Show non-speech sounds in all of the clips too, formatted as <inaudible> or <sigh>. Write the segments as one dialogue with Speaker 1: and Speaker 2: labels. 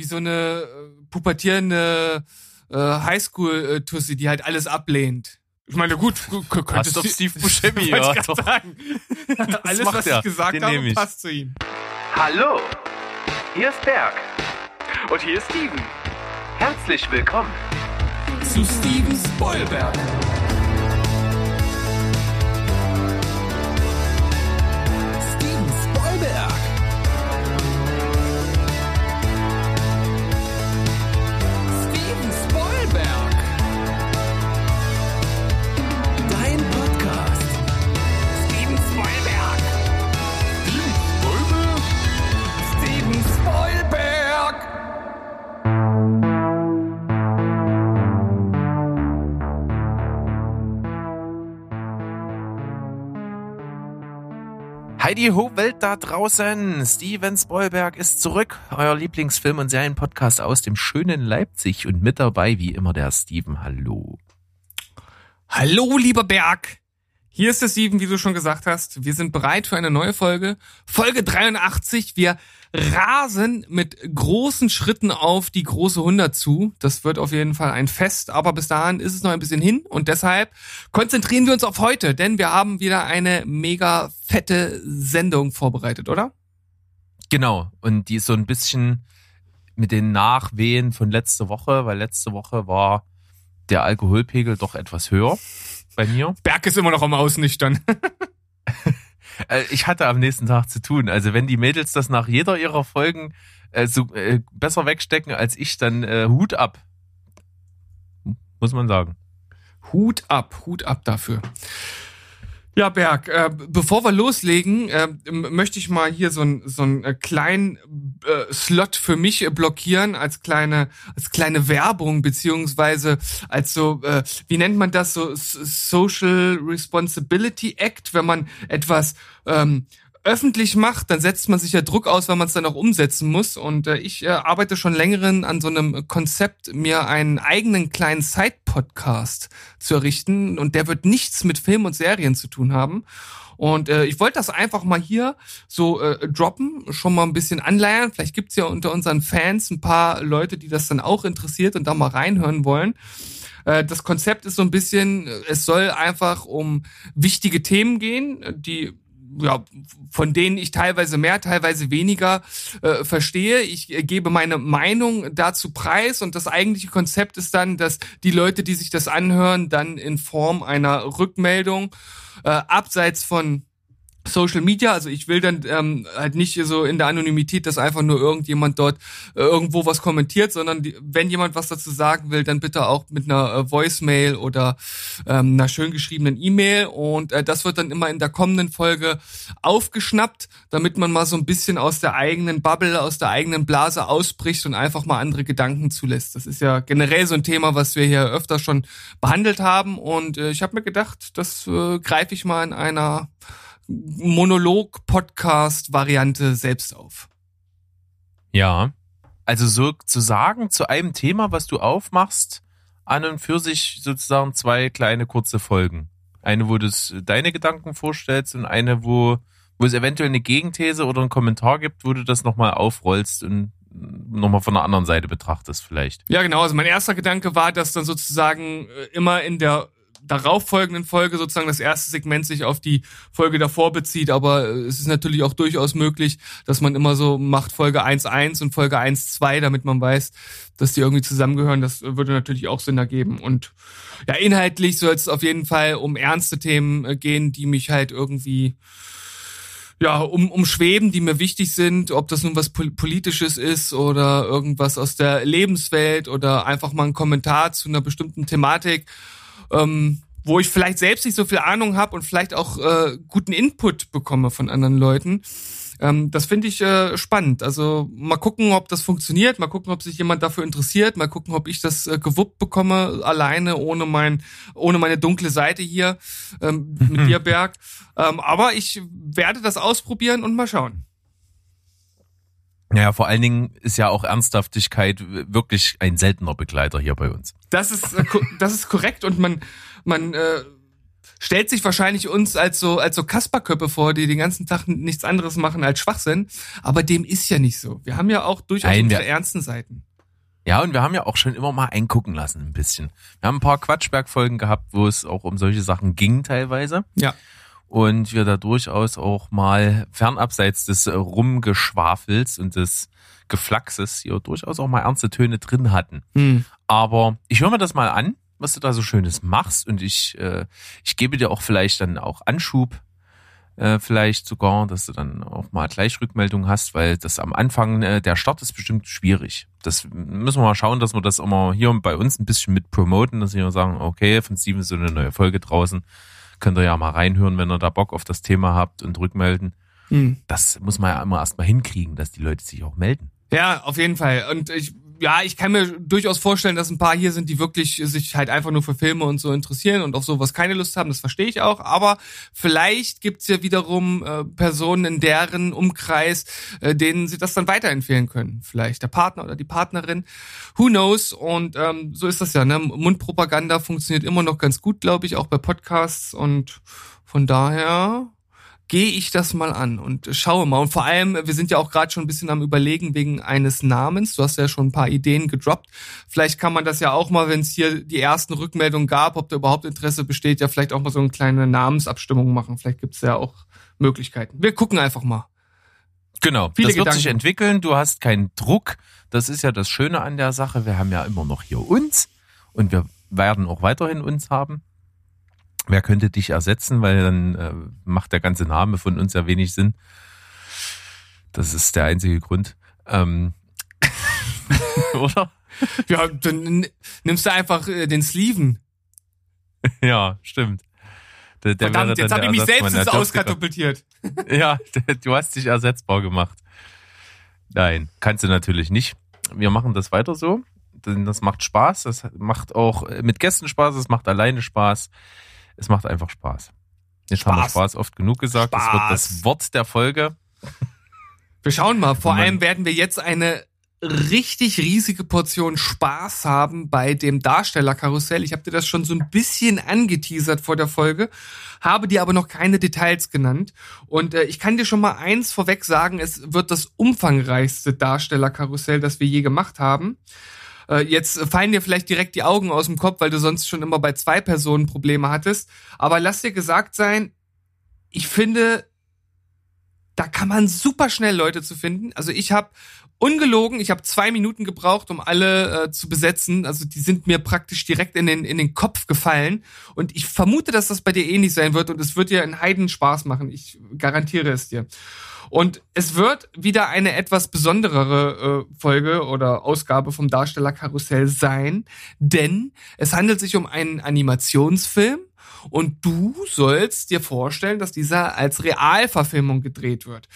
Speaker 1: wie so eine äh, pubertierende äh, Highschool-Tussi, die halt alles ablehnt. Ich meine, gut, könnte
Speaker 2: Passt auf Steve Buscemi, <laughs> ja.
Speaker 1: ja sagen. Alles, was ich gesagt
Speaker 2: Den
Speaker 1: habe, passt zu ihm.
Speaker 3: Hallo, hier ist Berg. Und hier ist Steven. Herzlich willkommen.
Speaker 1: Zu Steven Spoilberg.
Speaker 2: Heidi Ho Welt da draußen. Steven Spoilberg ist zurück. Euer Lieblingsfilm- und Serienpodcast aus dem schönen Leipzig und mit dabei wie immer der Steven. Hallo.
Speaker 1: Hallo, lieber Berg. Hier ist der Steven, wie du schon gesagt hast. Wir sind bereit für eine neue Folge. Folge 83. Wir rasen mit großen Schritten auf die große 100 zu. Das wird auf jeden Fall ein Fest, aber bis dahin ist es noch ein bisschen hin und deshalb konzentrieren wir uns auf heute, denn wir haben wieder eine mega fette Sendung vorbereitet, oder?
Speaker 2: Genau. Und die ist so ein bisschen mit den Nachwehen von letzter Woche, weil letzte Woche war der Alkoholpegel doch etwas höher bei mir.
Speaker 1: Berg ist immer noch am Ausnüchtern. <laughs>
Speaker 2: Äh, Ich hatte am nächsten Tag zu tun. Also wenn die Mädels das nach jeder ihrer Folgen äh, so äh, besser wegstecken als ich, dann äh, Hut ab. Muss man sagen.
Speaker 1: Hut ab, Hut ab dafür. Ja, Berg, äh, bevor wir loslegen, äh, möchte ich mal hier so ein so äh, kleinen äh, Slot für mich äh, blockieren als kleine als kleine Werbung beziehungsweise als so äh, wie nennt man das? So Social Responsibility Act, wenn man etwas ähm, öffentlich macht, dann setzt man sich ja Druck aus, wenn man es dann auch umsetzen muss. Und äh, ich äh, arbeite schon längeren an so einem Konzept, mir einen eigenen kleinen Side-Podcast zu errichten. Und der wird nichts mit Film und Serien zu tun haben. Und äh, ich wollte das einfach mal hier so äh, droppen, schon mal ein bisschen anleiern. Vielleicht gibt's ja unter unseren Fans ein paar Leute, die das dann auch interessiert und da mal reinhören wollen. Äh, Das Konzept ist so ein bisschen, äh, es soll einfach um wichtige Themen gehen, die ja, von denen ich teilweise mehr, teilweise weniger äh, verstehe. Ich äh, gebe meine Meinung dazu preis und das eigentliche Konzept ist dann, dass die Leute, die sich das anhören, dann in Form einer Rückmeldung äh, abseits von Social Media, also ich will dann ähm, halt nicht so in der Anonymität, dass einfach nur irgendjemand dort äh, irgendwo was kommentiert, sondern die, wenn jemand was dazu sagen will, dann bitte auch mit einer äh, Voicemail oder ähm, einer schön geschriebenen E-Mail und äh, das wird dann immer in der kommenden Folge aufgeschnappt, damit man mal so ein bisschen aus der eigenen Bubble, aus der eigenen Blase ausbricht und einfach mal andere Gedanken zulässt. Das ist ja generell so ein Thema, was wir hier öfter schon behandelt haben und äh, ich habe mir gedacht, das äh, greife ich mal in einer Monolog-Podcast-Variante selbst auf.
Speaker 2: Ja. Also sozusagen zu einem Thema, was du aufmachst, an und für sich sozusagen zwei kleine kurze Folgen. Eine, wo du deine Gedanken vorstellst und eine, wo, wo es eventuell eine Gegenthese oder einen Kommentar gibt, wo du das nochmal aufrollst und nochmal von der anderen Seite betrachtest vielleicht.
Speaker 1: Ja, genau. Also mein erster Gedanke war, dass dann sozusagen äh, immer in der darauffolgenden Folge sozusagen das erste Segment sich auf die Folge davor bezieht, aber äh, es ist natürlich auch durchaus möglich, dass man immer so macht Folge 1.1 und Folge 1.2, damit man weiß, dass die irgendwie zusammengehören. Das würde natürlich auch Sinn ergeben. Und ja, inhaltlich soll es auf jeden Fall um ernste Themen äh, gehen, die mich halt irgendwie ja, um, umschweben, die mir wichtig sind, ob das nun was Pol Politisches ist oder irgendwas aus der Lebenswelt oder einfach mal ein Kommentar zu einer bestimmten Thematik, ähm, wo ich vielleicht selbst nicht so viel Ahnung habe und vielleicht auch äh, guten Input bekomme von anderen Leuten. Ähm, das finde ich äh, spannend. Also mal gucken, ob das funktioniert, mal gucken, ob sich jemand dafür interessiert, mal gucken, ob ich das äh, gewuppt bekomme, alleine, ohne mein, ohne meine dunkle Seite hier ähm, mit dir, Berg. Ähm, aber ich werde das ausprobieren und mal schauen.
Speaker 2: Ja, vor allen Dingen ist ja auch Ernsthaftigkeit wirklich ein seltener Begleiter hier bei uns.
Speaker 1: Das ist, äh, <laughs> das ist korrekt und man, man, äh, stellt sich wahrscheinlich uns als so, als so Kasperköppe vor, die den ganzen Tag nichts anderes machen als Schwachsinn. Aber dem ist ja nicht so. Wir haben ja auch durchaus
Speaker 2: Nein,
Speaker 1: unsere ernsten Seiten.
Speaker 2: Ja, und wir haben ja auch schon immer mal eingucken lassen, ein bisschen. Wir haben ein paar Quatschberg-Folgen gehabt, wo es auch um solche Sachen ging teilweise.
Speaker 1: Ja.
Speaker 2: Und wir da durchaus auch mal fernabseits des äh, Rumgeschwafels und des Geflaxes hier durchaus auch mal ernste Töne drin hatten.
Speaker 1: Hm.
Speaker 2: Aber ich höre mir das mal an, was du da so Schönes machst und ich, äh, ich gebe dir auch vielleicht dann auch Anschub, äh, vielleicht sogar, dass du dann auch mal gleich Rückmeldung hast, weil das am Anfang, äh, der Start ist bestimmt schwierig. Das müssen wir mal schauen, dass wir das immer hier bei uns ein bisschen mit promoten, dass wir sagen, okay, von Steven ist so eine neue Folge draußen. Könnt ihr ja mal reinhören, wenn ihr da Bock auf das Thema habt und rückmelden.
Speaker 1: Hm.
Speaker 2: Das muss man ja immer erstmal hinkriegen, dass die Leute sich auch melden.
Speaker 1: Ja, auf jeden Fall. Und ich, ja, ich kann mir durchaus vorstellen, dass ein paar hier sind, die wirklich sich halt einfach nur für Filme und so interessieren und auf sowas keine Lust haben. Das verstehe ich auch. Aber vielleicht gibt's ja wiederum äh, Personen in deren Umkreis, äh, denen sie das dann weiterempfehlen können. Vielleicht der Partner oder die Partnerin. Who knows? Und ähm, so ist das ja. Ne? Mundpropaganda funktioniert immer noch ganz gut, glaube ich, auch bei Podcasts. Und von daher gehe ich das mal an und schaue mal. Und vor allem, wir sind ja auch gerade schon ein bisschen am Überlegen wegen eines Namens. Du hast ja schon ein paar Ideen gedroppt. Vielleicht kann man das ja auch mal, wenn es hier die ersten Rückmeldungen gab, ob da überhaupt Interesse besteht, ja vielleicht auch mal so eine kleine Namensabstimmung machen. Vielleicht gibt's ja auch Möglichkeiten. Wir gucken einfach mal.
Speaker 2: Genau,
Speaker 1: Viele
Speaker 2: das wird
Speaker 1: Gedanken.
Speaker 2: sich entwickeln. Du hast keinen Druck. Das ist ja das Schöne an der Sache. Wir haben ja immer noch hier uns und wir werden auch weiterhin uns haben. Wer könnte dich ersetzen, weil dann äh, macht der ganze Name von uns ja wenig Sinn. Das ist der einzige Grund. Ähm, <laughs> oder?
Speaker 1: Ja, dann nimmst du einfach äh, den Sleeven.
Speaker 2: Ja, stimmt. Der, der
Speaker 1: Verdammt, jetzt habe ich mich selbst ins.
Speaker 2: Jobs- Ja, <laughs> <laughs> du hast dich ersetzbar gemacht. Nein, kannst du natürlich nicht. Wir machen das weiter so. Denn das macht Spaß. Das macht auch mit Gästen Spaß. Es macht alleine Spaß. Es macht einfach Spaß. Jetzt haben wir
Speaker 1: Spaß.
Speaker 2: Spaß oft genug gesagt. Das wird das
Speaker 1: Spaß.
Speaker 2: Wort der Folge.
Speaker 1: Wir schauen mal. Vor allem werden wir jetzt eine richtig riesige Portion Spaß haben bei dem Darstellerkarussell. Ich habe dir das schon so ein bisschen angeteasert vor der Folge, habe dir aber noch keine Details genannt. Und äh, ich kann dir schon mal eins vorweg sagen, es wird das umfangreichste Darstellerkarussell, das wir je gemacht haben. Äh, Jetzt fallen dir vielleicht direkt die Augen aus dem Kopf, weil du sonst schon immer bei zwei Personen Probleme hattest. Aber lass dir gesagt sein, ich finde, da kann man super schnell Leute zu finden. Also ich habe ungelogen, ich habe zwei Minuten gebraucht, um alle äh, zu besetzen. Also die sind mir praktisch direkt in den in den Kopf gefallen. Und ich vermute, dass das bei dir ähnlich sein wird und es wird dir einen Heiden Spaß machen. Ich garantiere es dir. Und es wird wieder eine etwas besonderere äh, Folge oder Ausgabe vom Darstellerkarussell sein, denn es handelt sich um einen Animationsfilm und du sollst dir vorstellen, dass dieser als Realverfilmung gedreht wird.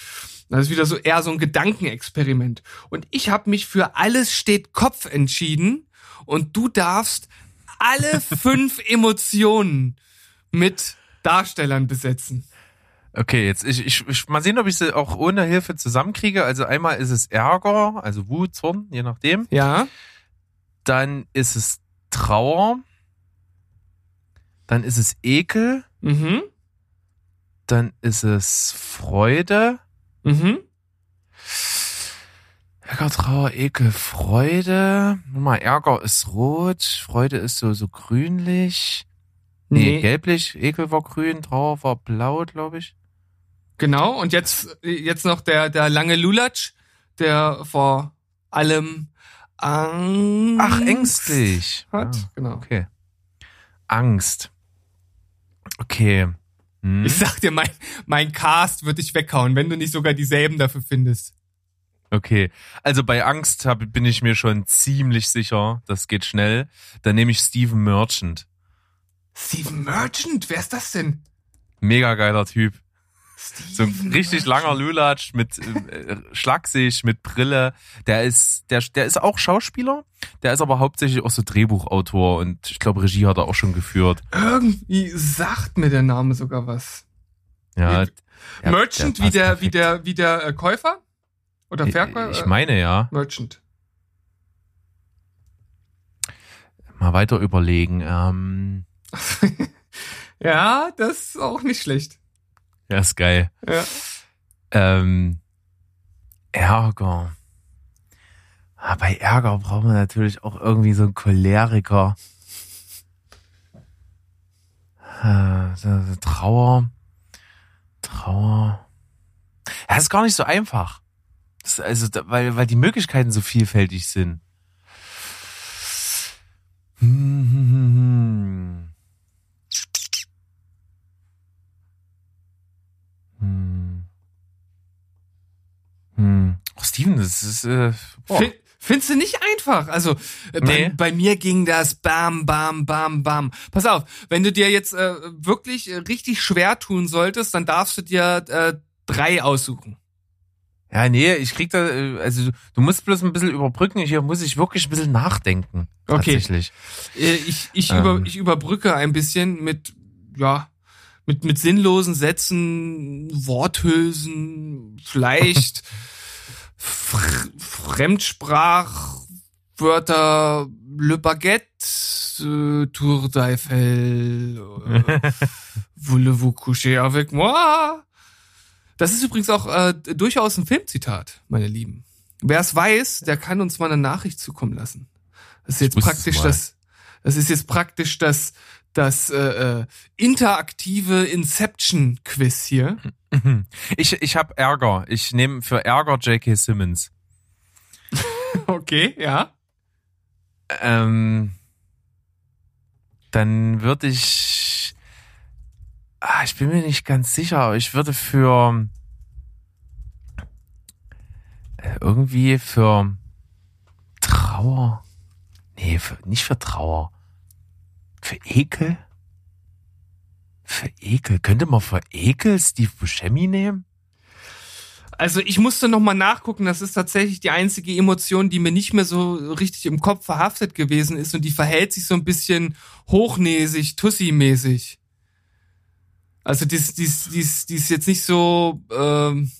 Speaker 1: Das ist wieder so eher so ein Gedankenexperiment. Und ich habe mich für alles steht Kopf entschieden und du darfst alle <laughs> fünf Emotionen mit Darstellern besetzen.
Speaker 2: Okay, jetzt ich, ich, ich mal sehen, ob ich sie auch ohne Hilfe zusammenkriege. Also einmal ist es Ärger, also Wut, Zorn, je nachdem.
Speaker 1: Ja?
Speaker 2: Dann ist es Trauer. Dann ist es Ekel.
Speaker 1: Mhm.
Speaker 2: Dann ist es Freude.
Speaker 1: Mhm.
Speaker 2: Ärger, Trauer, Ekel, Freude. Nochmal, Ärger ist rot, Freude ist so, so grünlich. Nee,
Speaker 1: Nee.
Speaker 2: gelblich, Ekel war grün, Trauer war blau, glaube ich.
Speaker 1: Genau. Und jetzt, jetzt noch der, der lange Lulatsch, der vor allem Angst
Speaker 2: Ach, ängstlich.
Speaker 1: hat.
Speaker 2: Ah,
Speaker 1: Genau.
Speaker 2: okay. Angst. Okay. Hm.
Speaker 1: Ich sag dir, mein, mein Cast wird dich weghauen, wenn du nicht sogar dieselben dafür findest.
Speaker 2: Okay, also bei Angst hab, bin ich mir schon ziemlich sicher, das geht schnell. Dann nehme ich Steven Merchant.
Speaker 1: Steven Merchant, wer ist das denn?
Speaker 2: Mega geiler Typ. So ein
Speaker 1: Steven
Speaker 2: richtig langer Lulatsch mit äh, Schlagsig, mit Brille. Der ist, der, der ist auch Schauspieler. Der ist aber hauptsächlich auch so Drehbuchautor und ich glaube Regie hat er auch schon geführt.
Speaker 1: Irgendwie sagt mir der Name sogar was.
Speaker 2: Ja. der-
Speaker 1: Merchant
Speaker 2: der
Speaker 1: wie der, wie der, wie der äh, Käufer? Oder Verkäufer?
Speaker 2: Ich meine ja.
Speaker 1: Merchant.
Speaker 2: Mal weiter überlegen. Ähm, <laughs>
Speaker 1: Ja, das ist auch nicht schlecht.
Speaker 2: Ja, ist geil.
Speaker 1: Ja.
Speaker 2: Ähm, Ärger. Ah, bei Ärger braucht man natürlich auch irgendwie so einen Choleriker. So Trauer. Trauer. Ja, ist gar nicht so einfach. Das, also, weil, weil die Möglichkeiten so vielfältig sind. Hm, hm, hm, hm. Steven, das ist. Äh, boah.
Speaker 1: Fin- Findest du nicht einfach? Also äh,
Speaker 2: Nee.
Speaker 1: bei, bei mir ging das bam, bam, bam, bam. Pass auf, wenn du dir jetzt äh, wirklich äh, richtig schwer tun solltest, dann darfst du dir äh, drei aussuchen.
Speaker 2: Ja, nee, ich krieg da, äh, also du- musst bloß ein bisschen überbrücken. Hier muss ich wirklich ein bisschen nachdenken.
Speaker 1: Okay.
Speaker 2: Tatsächlich.
Speaker 1: Ich, ich,
Speaker 2: Ähm.
Speaker 1: über, ich überbrücke ein bisschen mit, ja, mit, mit sinnlosen Sätzen, Worthülsen, vielleicht <laughs> Fremdsprachwörter, Le Baguette, äh, Tour d'Eiffel, äh, Voulez-vous coucher avec moi? Das ist übrigens auch äh, durchaus ein Filmzitat, meine Lieben. Wer es weiß, der kann uns mal eine Nachricht zukommen lassen. Das ist jetzt praktisch das, das ist jetzt praktisch das, das äh, äh, interaktive Inception-Quiz hier. <laughs> <laughs>
Speaker 2: Ich, ich habe Ärger. Ich nehme für Ärger J.K. Simmons. <laughs>
Speaker 1: Okay, ja.
Speaker 2: Ähm, dann würde ich. Ah, ich bin mir nicht ganz sicher, ich würde für. äh, Irgendwie für Trauer. Nee, für, nicht für Trauer. Für Ekel? Für Ekel. Könnte man für Ekel Steve Buscemi nehmen?
Speaker 1: Also ich musste noch mal nachgucken, das ist tatsächlich die einzige Emotion, die mir nicht mehr so richtig im Kopf verhaftet gewesen ist und die verhält sich so ein bisschen hochnäsig, Tussi-mäßig. Also die, ist- die, ist- die, jetzt nicht so ähm,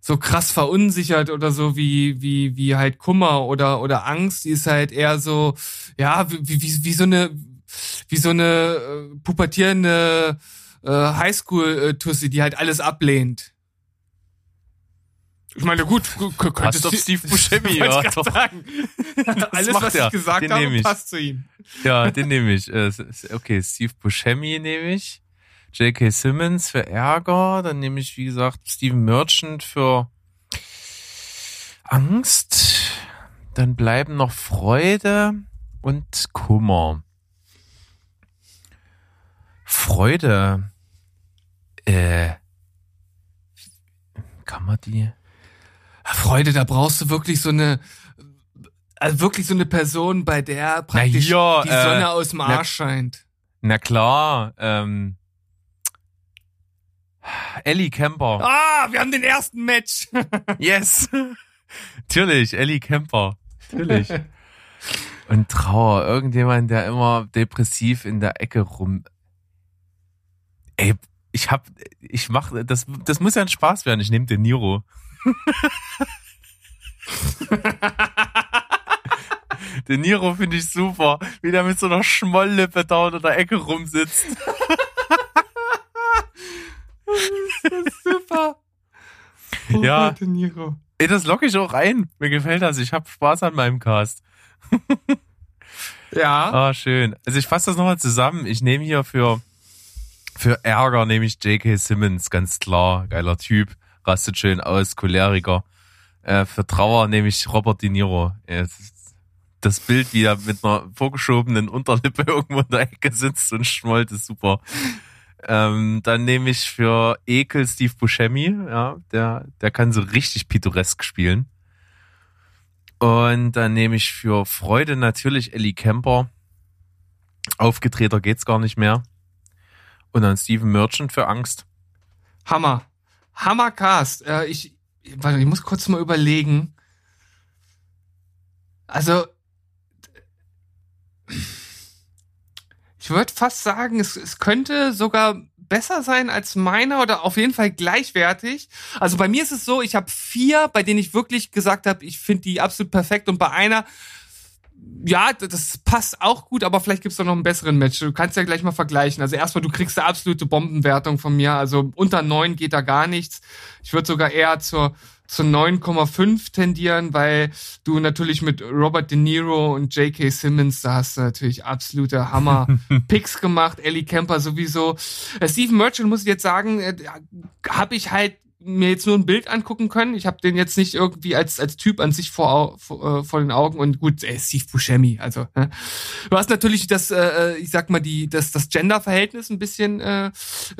Speaker 1: so krass verunsichert oder so wie wie wie halt Kummer oder oder Angst. Die ist halt eher so ja wie wie, wie so eine wie so eine äh, pubertierende äh, Highschool-Tussi, die halt alles ablehnt. Ich meine, gut, könnte
Speaker 2: Passt auf Steve <laughs> Buscemi, ja, doch.
Speaker 1: sagen. <laughs> Alles, was
Speaker 2: er.
Speaker 1: ich gesagt
Speaker 2: Den
Speaker 1: habe,
Speaker 2: ich.
Speaker 1: passt zu ihm.
Speaker 2: Ja, <laughs> den nehme ich. Äh, Okay, Steve Buscemi nehme ich. J.K. Simmons für Ärger. Dann nehme ich, wie gesagt, Steven Merchant für Angst. Dann bleiben noch Freude und Kummer. Freude. Äh, kann man die?
Speaker 1: Freude, da brauchst du wirklich so eine, also wirklich so eine Person, bei der praktisch
Speaker 2: hier,
Speaker 1: die
Speaker 2: äh,
Speaker 1: Sonne aus dem
Speaker 2: na-
Speaker 1: Arsch scheint.
Speaker 2: Na klar, ähm, Ellie Kemper.
Speaker 1: Ah, wir haben den ersten Match. <laughs>
Speaker 2: Yes. Natürlich, Ellie Kemper. Natürlich. Und Trauer, irgendjemand, der immer depressiv in der Ecke rum. Ey, ich hab, ich mach, das, das muss ja ein Spaß werden. Ich nehme den Niro. <laughs> den Niro finde ich super, wie der mit so einer Schmolllippe da in der Ecke rumsitzt.
Speaker 1: Super. Oh
Speaker 2: Ja.
Speaker 1: Gott, De Niro.
Speaker 2: Ey, das locke ich auch ein. Mir gefällt das. Ich habe Spaß an meinem Cast.
Speaker 1: Ja.
Speaker 2: Ah, schön. Also ich fasse das nochmal zusammen. Ich nehme hier für, für Ärger nehme ich J.K. Simmons, ganz klar. Geiler Typ. Rastet schön aus, Choleriker. Äh, für Trauer nehme ich Robert De Niro. Ja, das, Bild, wie er mit einer vorgeschobenen Unterlippe <laughs> irgendwo in der Ecke sitzt und schmollt, ist super. Ähm, dann nehme ich für Ekel Steve Buscemi. Ja, der, der kann so richtig pittoresk spielen. Und dann nehme ich für Freude natürlich Ellie Kemper. Aufgetreter geht's gar nicht mehr. Und dann Steven Merchant für Angst.
Speaker 1: Hammer. Hammercast. Äh, ich, warte, ich muss kurz mal überlegen. Also, ich würde fast sagen, es, es könnte sogar besser sein als meiner oder auf jeden Fall gleichwertig. Also bei mir ist es so, ich habe vier, bei denen ich wirklich gesagt habe, ich finde die absolut perfekt und bei einer ja, das passt auch gut, aber vielleicht gibt's da noch einen besseren Match. Du kannst ja gleich mal vergleichen. Also erstmal, du kriegst eine absolute Bombenwertung von mir. Also unter neun geht da gar nichts. Ich würde sogar eher zur zu 9,5 tendieren, weil du natürlich mit Robert De Niro und J.K. Simmons, da hast du natürlich absolute Hammer-Picks <laughs> gemacht. Ellie Kemper sowieso. Äh, Steven Merchant muss ich jetzt sagen, äh, habe ich halt mir jetzt nur ein Bild angucken können. Ich habe den jetzt nicht irgendwie als als Typ an sich vor vor, äh, vor den Augen und gut, äh, Steve Buscemi, also ne? du hast natürlich das äh, ich sag mal die das das Genderverhältnis ein bisschen äh,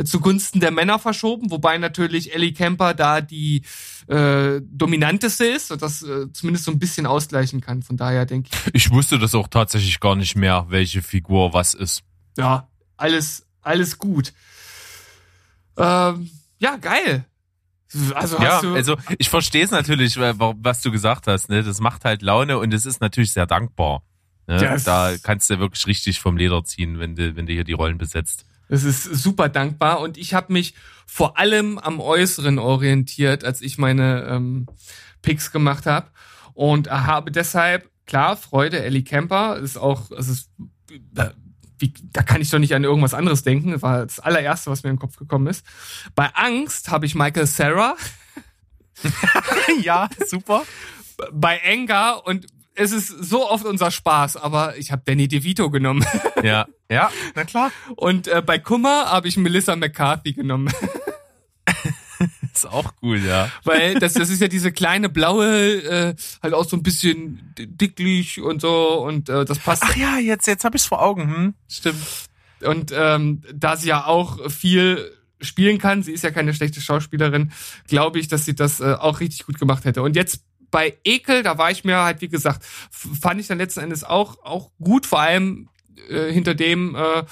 Speaker 1: zugunsten der Männer verschoben, wobei natürlich Ellie Kemper da die äh, dominanteste ist und das äh, zumindest so ein bisschen ausgleichen kann. Von daher denke ich.
Speaker 2: Ich wusste das auch tatsächlich gar nicht mehr, welche Figur was ist.
Speaker 1: Ja, alles alles gut. Ähm, ja, geil. Also
Speaker 2: ja, also ich verstehe es natürlich, wa- wa- was du gesagt hast. Ne? Das macht halt Laune und es ist natürlich sehr dankbar. Ne?
Speaker 1: Ja,
Speaker 2: da kannst du wirklich richtig vom Leder ziehen, wenn du, wenn du hier die Rollen besetzt.
Speaker 1: Es ist super dankbar und ich habe mich vor allem am Äußeren orientiert, als ich meine ähm, Picks gemacht habe und habe deshalb klar Freude. Ellie Kemper ist auch, es ist da, wie, da kann ich doch nicht an irgendwas anderes denken. Das war das allererste, was mir in den Kopf gekommen ist. Bei Angst habe ich Michael Sarah, <laughs>
Speaker 2: ja, super.
Speaker 1: bei Anger und es ist so oft unser Spaß, aber ich habe Danny DeVito genommen.
Speaker 2: Ja, <laughs> ja, na klar.
Speaker 1: Und äh, bei Kummer habe ich Melissa McCarthy genommen. <laughs>
Speaker 2: Ist auch gut, ja.
Speaker 1: Weil das, das ist ja diese kleine blaue, äh, halt auch so ein bisschen dicklich und so und äh, das passt.
Speaker 2: Ach ja, jetzt, jetzt habe ich's vor Augen. Hm? Stimmt.
Speaker 1: Und ähm, da sie ja auch viel spielen kann, sie ist ja keine schlechte Schauspielerin, glaube ich, dass sie das äh, auch richtig gut gemacht hätte. Und jetzt bei Ekel, da war ich mir halt, wie gesagt, fand ich dann letzten Endes auch, auch gut, vor allem äh, hinter dem äh,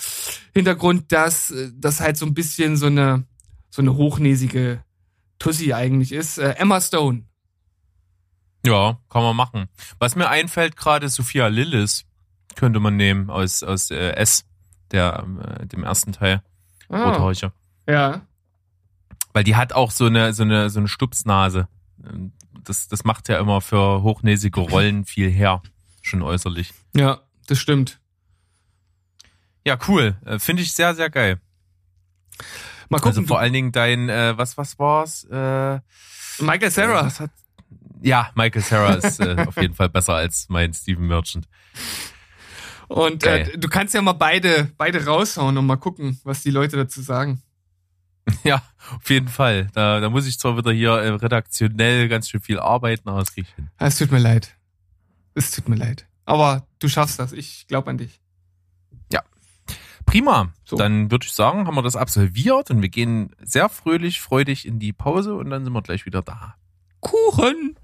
Speaker 1: Hintergrund, dass äh, das halt so ein bisschen so eine, so eine hochnäsige Tussi eigentlich ist. Äh, Emma Stone.
Speaker 2: Ja, kann man machen. Was mir einfällt gerade, Sophia Lillis könnte man nehmen aus, aus äh, S, der, äh, dem ersten Teil,
Speaker 1: Ah,
Speaker 2: Rothäucher.
Speaker 1: ja.
Speaker 2: Weil die hat auch so eine, so eine, so eine Stupsnase. Das, das macht ja immer für hochnäsige Rollen viel her. Schon äußerlich.
Speaker 1: Ja, das stimmt.
Speaker 2: Ja, cool. Äh, Finde ich sehr, sehr geil.
Speaker 1: Mal
Speaker 2: Also
Speaker 1: gucken,
Speaker 2: vor allen Dingen dein, äh, was, was war's? Äh,
Speaker 1: Michael Sarah.
Speaker 2: Was hat, ja, Michael Sarah ist äh, <laughs> auf jeden Fall besser als mein Steven Merchant.
Speaker 1: Und äh, du kannst ja mal beide, beide raushauen und mal gucken, was die Leute dazu sagen. <laughs>
Speaker 2: Ja, auf jeden Fall. Da, da muss ich zwar wieder hier äh, redaktionell ganz schön viel arbeiten, aber es krieg ich hin.
Speaker 1: Es tut mir leid. Es tut mir leid. Aber du schaffst das. Ich glaube an dich.
Speaker 2: Prima.
Speaker 1: So.
Speaker 2: Dann würde ich sagen, haben wir das absolviert und wir gehen sehr fröhlich, freudig in die Pause und dann sind wir gleich wieder da.
Speaker 1: Kuchen.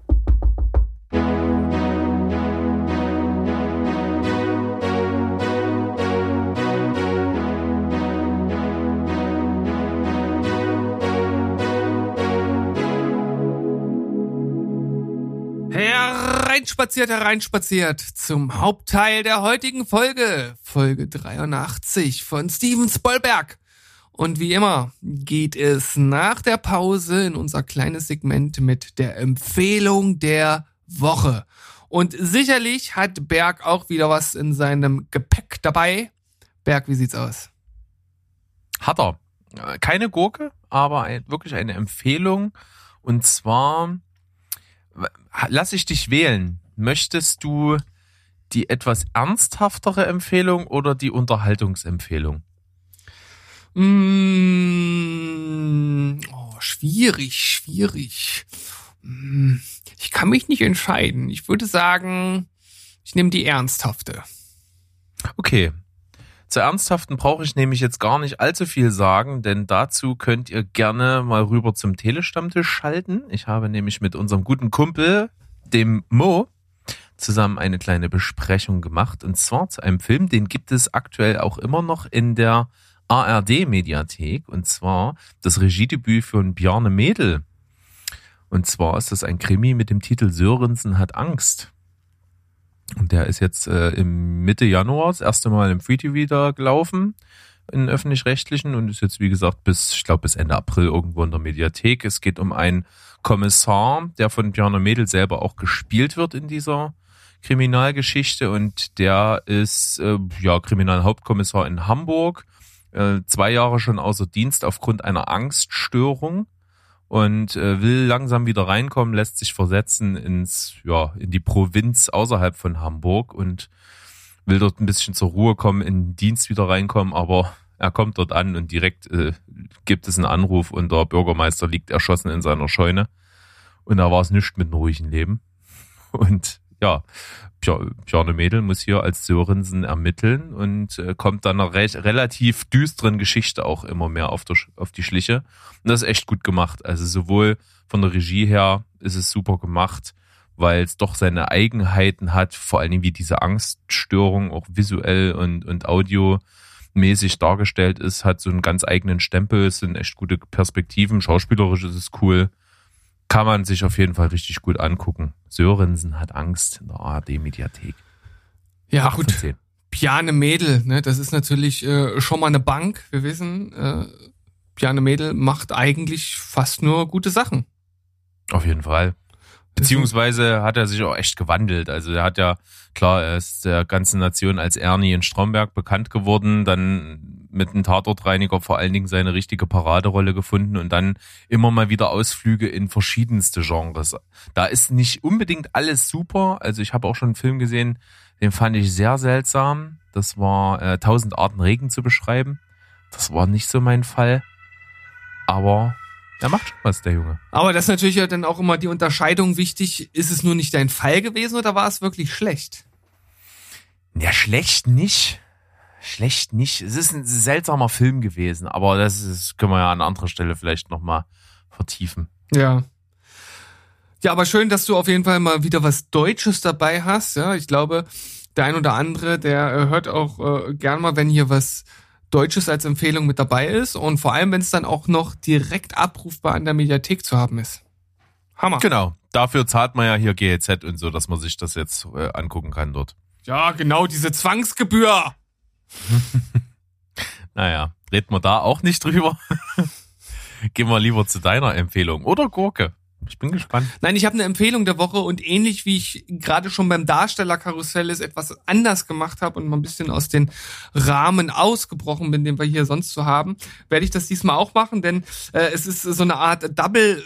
Speaker 1: Hereinspaziert, hereinspaziert zum Hauptteil der heutigen Folge, Folge 83 von Steven Spoilberg. Und wie immer geht es nach der Pause in unser kleines Segment mit der Empfehlung der Woche. Und sicherlich hat Berg auch wieder was in seinem Gepäck dabei. Berg, wie sieht's aus?
Speaker 2: Hat er. Keine Gurke, aber wirklich eine Empfehlung. Und zwar lass ich dich wählen. Möchtest du die etwas ernsthaftere Empfehlung oder die Unterhaltungsempfehlung?
Speaker 1: Mm, oh, schwierig, schwierig. Mm, Ich kann mich nicht entscheiden. Ich würde sagen, ich nehme die ernsthafte.
Speaker 2: Okay. Zur ernsthaften brauche ich nämlich jetzt gar nicht allzu viel sagen, denn dazu könnt ihr gerne mal rüber zum Telestammtisch schalten. Ich habe nämlich mit unserem guten Kumpel, dem Mo, zusammen eine kleine Besprechung gemacht. Und zwar zu einem Film, den gibt es aktuell auch immer noch in der ARD-Mediathek. Und zwar das Regiedebüt von Bjarne Mädel. Und zwar ist das ein Krimi mit dem Titel Sörensen hat Angst. Und der ist jetzt äh, im Mitte Januar das erste Mal im Free TV da gelaufen, in öffentlich-rechtlichen und ist jetzt, wie gesagt, bis, ich glaube, bis Ende April irgendwo in der Mediathek. Es geht um einen Kommissar, der von Bjarne Mädel selber auch gespielt wird in dieser Kriminalgeschichte und der ist äh, ja Kriminalhauptkommissar in Hamburg, äh, zwei Jahre schon außer Dienst aufgrund einer Angststörung und äh, will langsam wieder reinkommen, lässt sich versetzen ins ja in die Provinz außerhalb von Hamburg und will dort ein bisschen zur Ruhe kommen, in den Dienst wieder reinkommen, aber er kommt dort an und direkt äh, gibt es einen Anruf und der Bürgermeister liegt erschossen in seiner Scheune. Und da war es nichts mit einem ruhigen Leben. Und ja, Bjarne Mädel muss hier als Sörensen ermitteln und äh, kommt dann einer re relativ düsteren Geschichte auch immer mehr auf, der, auf die Schliche. Und das ist echt gut gemacht. Also sowohl von der Regie her ist es super gemacht, weil es doch seine Eigenheiten hat, vor allen Dingen wie diese Angststörung auch visuell und, und audiomäßig dargestellt ist, hat so einen ganz eigenen Stempel, es sind echt gute Perspektiven, schauspielerisch ist es cool kann man sich auf jeden Fall richtig gut angucken. Sörensen hat Angst in der ARD-Mediathek.
Speaker 1: Ja, gut. Piane Mädel, ne, das ist natürlich äh, schon mal eine Bank. Wir wissen, äh, Piane Mädel macht eigentlich fast nur gute Sachen.
Speaker 2: Auf jeden Fall. Beziehungsweise hat er sich auch echt gewandelt. Also er hat ja, klar, er ist der ganzen Nation als Ernie in Stromberg bekannt geworden, dann mit einem Tatortreiniger vor allen Dingen seine richtige Paraderolle gefunden und dann immer mal wieder Ausflüge in verschiedenste Genres. Da ist nicht unbedingt alles super. Also ich habe auch schon einen Film gesehen, den fand ich sehr seltsam. Das war äh, Tausend Arten Regen zu beschreiben. Das war nicht so mein Fall. Aber er macht schon was, der Junge.
Speaker 1: Aber das ist natürlich ja dann auch immer die Unterscheidung wichtig. Ist es nur nicht dein Fall gewesen oder war es wirklich schlecht?
Speaker 2: Ja, schlecht nicht schlecht nicht. Es ist ein seltsamer Film gewesen, aber das ist, können wir ja an anderer Stelle vielleicht nochmal vertiefen.
Speaker 1: Ja. Ja, aber schön, dass du auf jeden Fall mal wieder was Deutsches dabei hast. Ja, ich glaube, der ein oder andere, der äh, hört auch äh, gern mal, wenn hier was Deutsches als Empfehlung mit dabei ist und vor allem, wenn es dann auch noch direkt abrufbar an der Mediathek zu haben ist.
Speaker 2: Hammer. Genau. Dafür zahlt man ja hier GEZ und so, dass man sich das jetzt äh, angucken kann dort.
Speaker 1: Ja, genau, diese Zwangsgebühr. <laughs>
Speaker 2: naja, reden wir da auch nicht drüber. <laughs> Gehen wir lieber zu deiner Empfehlung. Oder Gurke. Ich bin gespannt.
Speaker 1: Nein, ich habe eine Empfehlung der Woche und ähnlich wie ich gerade schon beim Darstellerkarussell es etwas anders gemacht habe und mal ein bisschen aus den Rahmen ausgebrochen bin, den wir hier sonst so haben, werde ich das diesmal auch machen, denn äh, es ist so eine Art Double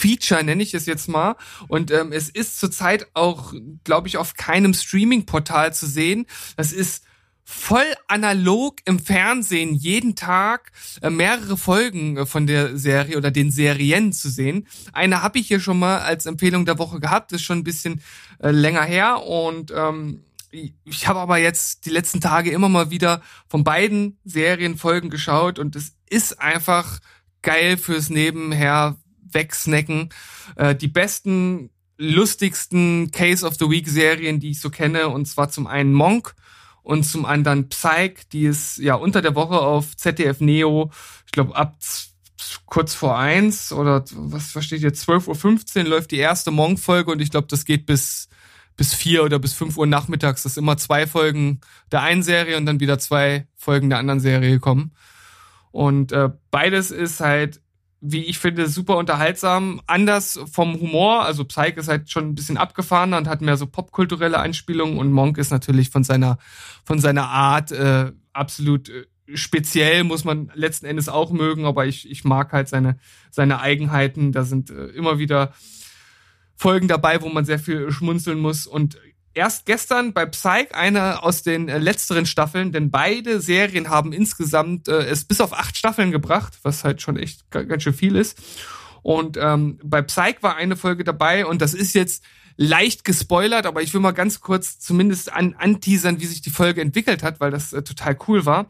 Speaker 1: Feature, nenne ich es jetzt mal. Und ähm, es ist zurzeit auch, glaube ich, auf keinem Streaming-Portal zu sehen. Das ist voll analog im Fernsehen jeden Tag äh, mehrere Folgen äh, von der Serie oder den Serien zu sehen. Eine habe ich hier schon mal als Empfehlung der Woche gehabt, ist schon ein bisschen äh, länger her und ähm, ich habe aber jetzt die letzten Tage immer mal wieder von beiden Serienfolgen geschaut und es ist einfach geil fürs Nebenher wegsnacken. Äh, die besten, lustigsten Case of the Week Serien, die ich so kenne, und zwar zum einen Monk und zum anderen Psych, die ist ja unter der Woche auf ZDF Neo, ich glaube ab kurz vor eins oder was versteht ihr, 12.15 Uhr läuft die erste Monk-Folge und ich glaube, das geht bis bis vier oder bis fünf Uhr nachmittags, dass immer zwei Folgen der einen Serie und dann wieder zwei Folgen der anderen Serie kommen. Und äh, beides ist halt wie ich finde, super unterhaltsam. Anders vom Humor, also Psyche ist halt schon ein bisschen abgefahren und hat mehr so popkulturelle Einspielungen und Monk ist natürlich von seiner, von seiner Art äh, absolut äh, speziell, muss man letzten Endes auch mögen, aber ich, ich mag halt seine, seine Eigenheiten. Da sind äh, immer wieder Folgen dabei, wo man sehr viel schmunzeln muss und erst gestern bei Psych eine aus den äh, letzteren Staffeln, denn beide Serien haben insgesamt äh, es bis auf acht Staffeln gebracht, was halt schon echt ganz schön viel ist. Und ähm, bei Psych war eine Folge dabei und das ist jetzt leicht gespoilert, aber ich will mal ganz kurz zumindest an anteasern, wie sich die Folge entwickelt hat, weil das äh, total cool war.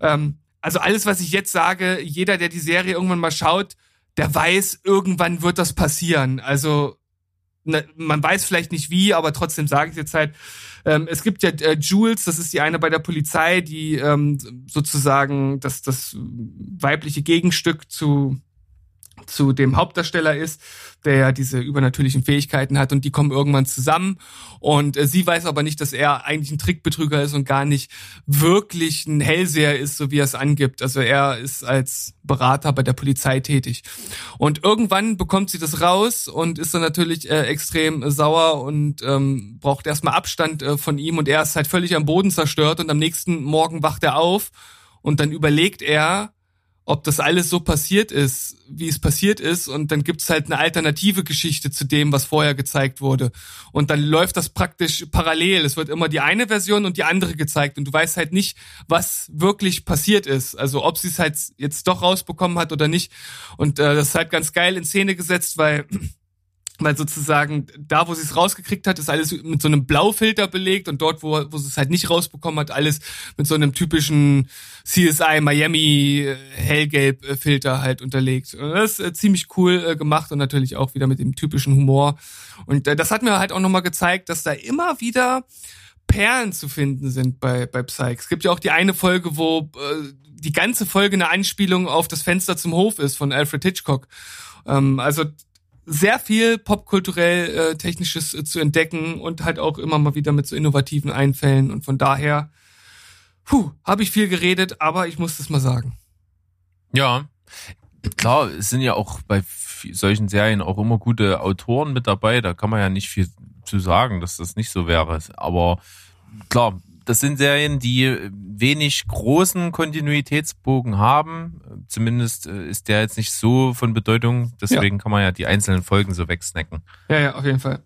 Speaker 1: Ähm, also alles, was ich jetzt sage, jeder, der die Serie irgendwann mal schaut, der weiß, irgendwann wird das passieren. Also man weiß vielleicht nicht wie, aber trotzdem sage ich jetzt halt, ähm, es gibt ja äh, Jules, das ist die eine bei der Polizei, die ähm, sozusagen das, das weibliche Gegenstück zu zu dem Hauptdarsteller ist, der ja diese übernatürlichen Fähigkeiten hat und die kommen irgendwann zusammen und äh, sie weiß aber nicht, dass er eigentlich ein Trickbetrüger ist und gar nicht wirklich ein Hellseher ist, so wie er es angibt. Also er ist als Berater bei der Polizei tätig. Und irgendwann bekommt sie das raus und ist dann natürlich äh, extrem sauer und ähm, braucht erstmal Abstand äh, von ihm und er ist halt völlig am Boden zerstört und am nächsten Morgen wacht er auf und dann überlegt er, ob das alles so passiert ist, wie es passiert ist, und dann gibt's halt eine alternative Geschichte zu dem, was vorher gezeigt wurde. Und dann läuft das praktisch parallel. Es wird immer die eine Version und die andere gezeigt, und du weißt halt nicht, was wirklich passiert ist. Also ob sie es halt jetzt doch rausbekommen hat oder nicht. Und äh, das ist halt ganz geil in Szene gesetzt, weil weil sozusagen da, wo sie es rausgekriegt hat, ist alles mit so einem Blaufilter belegt und dort, wo, wo sie es halt nicht rausbekommen hat, alles mit so einem typischen CSI Miami äh, hellgelb äh, Filter halt unterlegt. Und das ist äh, ziemlich cool gemacht und natürlich auch wieder mit dem typischen Humor. Und das hat mir halt auch nochmal gezeigt, dass da immer wieder Perlen zu finden sind bei, bei Psych. Es gibt ja auch die eine Folge, wo äh, die ganze Folge eine Anspielung auf das Fenster zum Hof ist von Alfred Hitchcock. Ähm, also sehr viel popkulturell äh, technisches äh, zu entdecken und halt auch immer mal wieder mit so innovativen Einfällen. Und von daher puh, habe ich viel geredet, aber ich muss das mal sagen.
Speaker 2: Ja, klar, es sind ja auch bei solchen Serien auch immer gute Autoren mit dabei, da kann man ja nicht viel zu sagen, dass das nicht so wäre, aber klar, das sind Serien, die wenig großen Kontinuitätsbogen haben. Zumindest äh, ist der jetzt nicht so von Bedeutung. Deswegen ja. kann man ja die einzelnen Folgen so wegsnacken.
Speaker 1: Ja, ja, auf jeden Fall.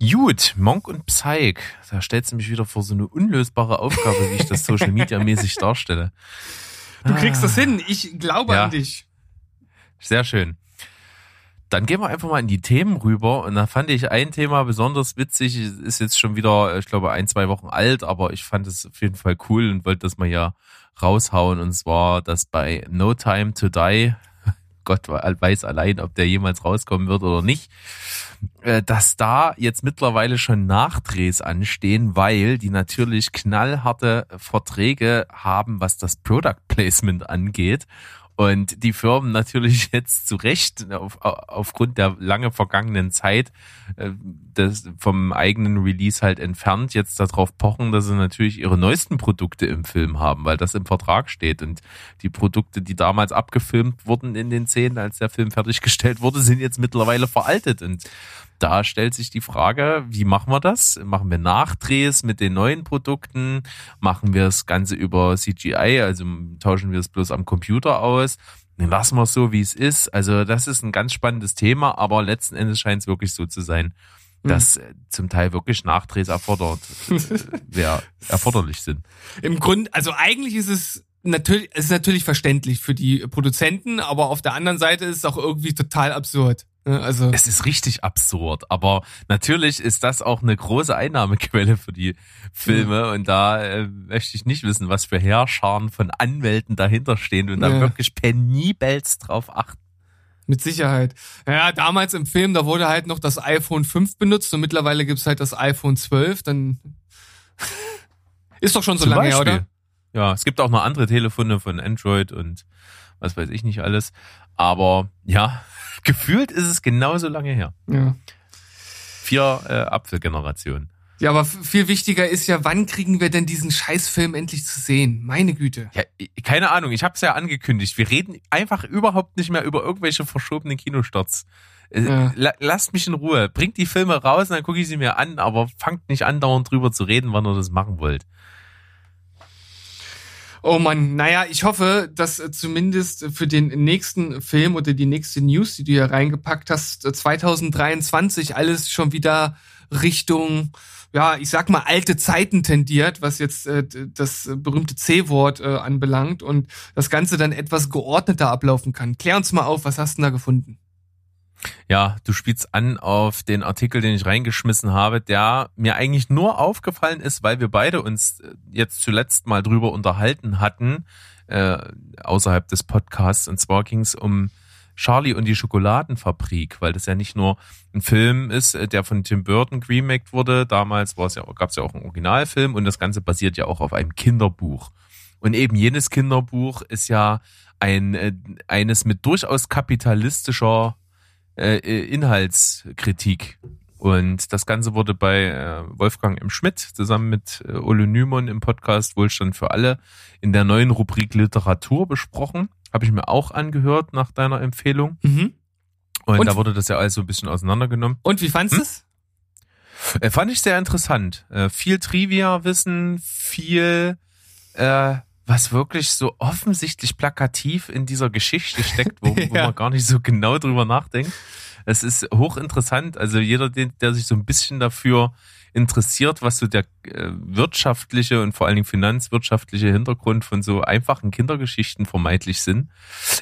Speaker 2: Gut, Monk und Psych. Da stellt du mich wieder vor so eine unlösbare Aufgabe, wie ich das Social Media mäßig darstelle.
Speaker 1: Du kriegst ah. das hin. Ich glaube ja. an dich.
Speaker 2: Sehr schön. Dann gehen wir einfach mal in die Themen rüber. Und da fand ich ein Thema besonders witzig. Ist jetzt schon wieder, ich glaube, ein, zwei Wochen alt, aber ich fand es auf jeden Fall cool und wollte das mal hier raushauen. Und zwar, dass bei No Time to Die, <laughs> Gott weiß allein, ob der jemals rauskommen wird oder nicht, äh, dass da jetzt mittlerweile schon Nachdrehs anstehen, weil die natürlich knallharte Verträge haben, was das Product Placement angeht. Und die Firmen <laughs> natürlich jetzt zu Recht auf, aufgrund der lange vergangenen Zeit äh, des, vom eigenen Release halt entfernt, jetzt darauf pochen, dass sie natürlich ihre neuesten Produkte im Film haben, weil das im Vertrag steht. Und die Produkte, die damals abgefilmt wurden in den Szenen, als der Film fertiggestellt wurde, <laughs> sind jetzt mittlerweile veraltet. Und da stellt sich die Frage, wie machen wir das? Machen wir Nachdrehs mit den neuen Produkten? Machen wir das Ganze über CGI, also tauschen wir es bloß am Computer aus? Lassen wir es so, wie es ist. Also das ist ein ganz spannendes Thema, aber letzten Endes scheint es wirklich so zu sein, dass hm. zum Teil wirklich Nachdrehs erfordert, äh, <laughs> erforderlich sind.
Speaker 1: Im Grunde, also eigentlich ist es natürlich, es ist natürlich verständlich für die Produzenten, aber auf der anderen Seite ist es auch irgendwie total absurd. Also
Speaker 2: es ist richtig absurd, aber natürlich ist das auch eine große Einnahmequelle für die Filme ja. und da äh, möchte ich nicht wissen, was für Herrscharen von Anwälten dahinter stehen und ja. da wirklich penibels drauf achten.
Speaker 1: Mit Sicherheit. Ja, damals im Film, da wurde halt noch das iPhone 5 benutzt und mittlerweile gibt's halt das iPhone 12, dann <laughs> ist doch schon so Zum lange Beispiel. her, oder?
Speaker 2: Ja, es gibt auch noch andere Telefone von Android und was weiß ich nicht alles. Aber ja, gefühlt ist es genauso lange her.
Speaker 1: Ja.
Speaker 2: Vier äh, Apfelgenerationen.
Speaker 1: Ja, aber viel wichtiger ist ja, wann kriegen wir denn diesen Scheißfilm endlich zu sehen? Meine Güte.
Speaker 2: Ja, keine Ahnung, ich habe es ja angekündigt. Wir reden einfach überhaupt nicht mehr über irgendwelche verschobenen Kinostarts. Äh, ja. Lasst mich in Ruhe. Bringt die Filme raus und dann gucke ich sie mir an, aber fangt nicht an, dauernd drüber zu reden, wann ihr das machen wollt.
Speaker 1: Oh man, naja, ich hoffe, dass äh, zumindest für den nächsten Film oder die nächste News, die du hier reingepackt hast, 2023 äh, alles schon wieder Richtung, ja, ich sag mal, alte Zeiten tendiert, was jetzt äh, das berühmte C-Wort äh, anbelangt und das Ganze dann etwas geordneter ablaufen kann. Klär uns mal auf, was hast du da gefunden?
Speaker 2: Ja, du spielst an auf den Artikel, den ich reingeschmissen habe, der mir eigentlich nur aufgefallen ist, weil wir beide uns äh, jetzt zuletzt mal drüber unterhalten hatten, äh, außerhalb des Podcasts. Und zwar ging es um Charlie und die Schokoladenfabrik, weil das ja nicht nur ein Film ist, äh, der von Tim Burton remaked wurde. Damals war es ja, gab es ja auch einen Originalfilm und das Ganze basiert ja auch auf einem Kinderbuch. Und eben jenes Kinderbuch ist ja ein äh, eines mit durchaus kapitalistischer äh, äh, Inhaltskritik. Und das Ganze wurde bei äh, Wolfgang M. Schmidt zusammen mit äh, Ole Nymon im Podcast Wohlstand für alle in der neuen Rubrik Literatur besprochen. Habe ich mir auch angehört nach deiner Empfehlung.
Speaker 1: Mhm.
Speaker 2: Und,
Speaker 1: Und-
Speaker 2: da wurde das ja alles so ein bisschen auseinandergenommen.
Speaker 1: Und wie fandst
Speaker 2: Hm?
Speaker 1: du's?
Speaker 2: Äh, fand ich sehr interessant. Äh, viel Trivia-Wissen, viel, äh, was wirklich so offensichtlich plakativ in dieser Geschichte steckt, wo, <laughs> wo
Speaker 1: Ja.
Speaker 2: man gar nicht so genau drüber nachdenkt. Es ist hochinteressant. Also jeder, der sich so ein bisschen dafür interessiert, was so der äh, wirtschaftliche und vor allen Dingen finanzwirtschaftliche Hintergrund von so einfachen Kindergeschichten vermeintlich sind,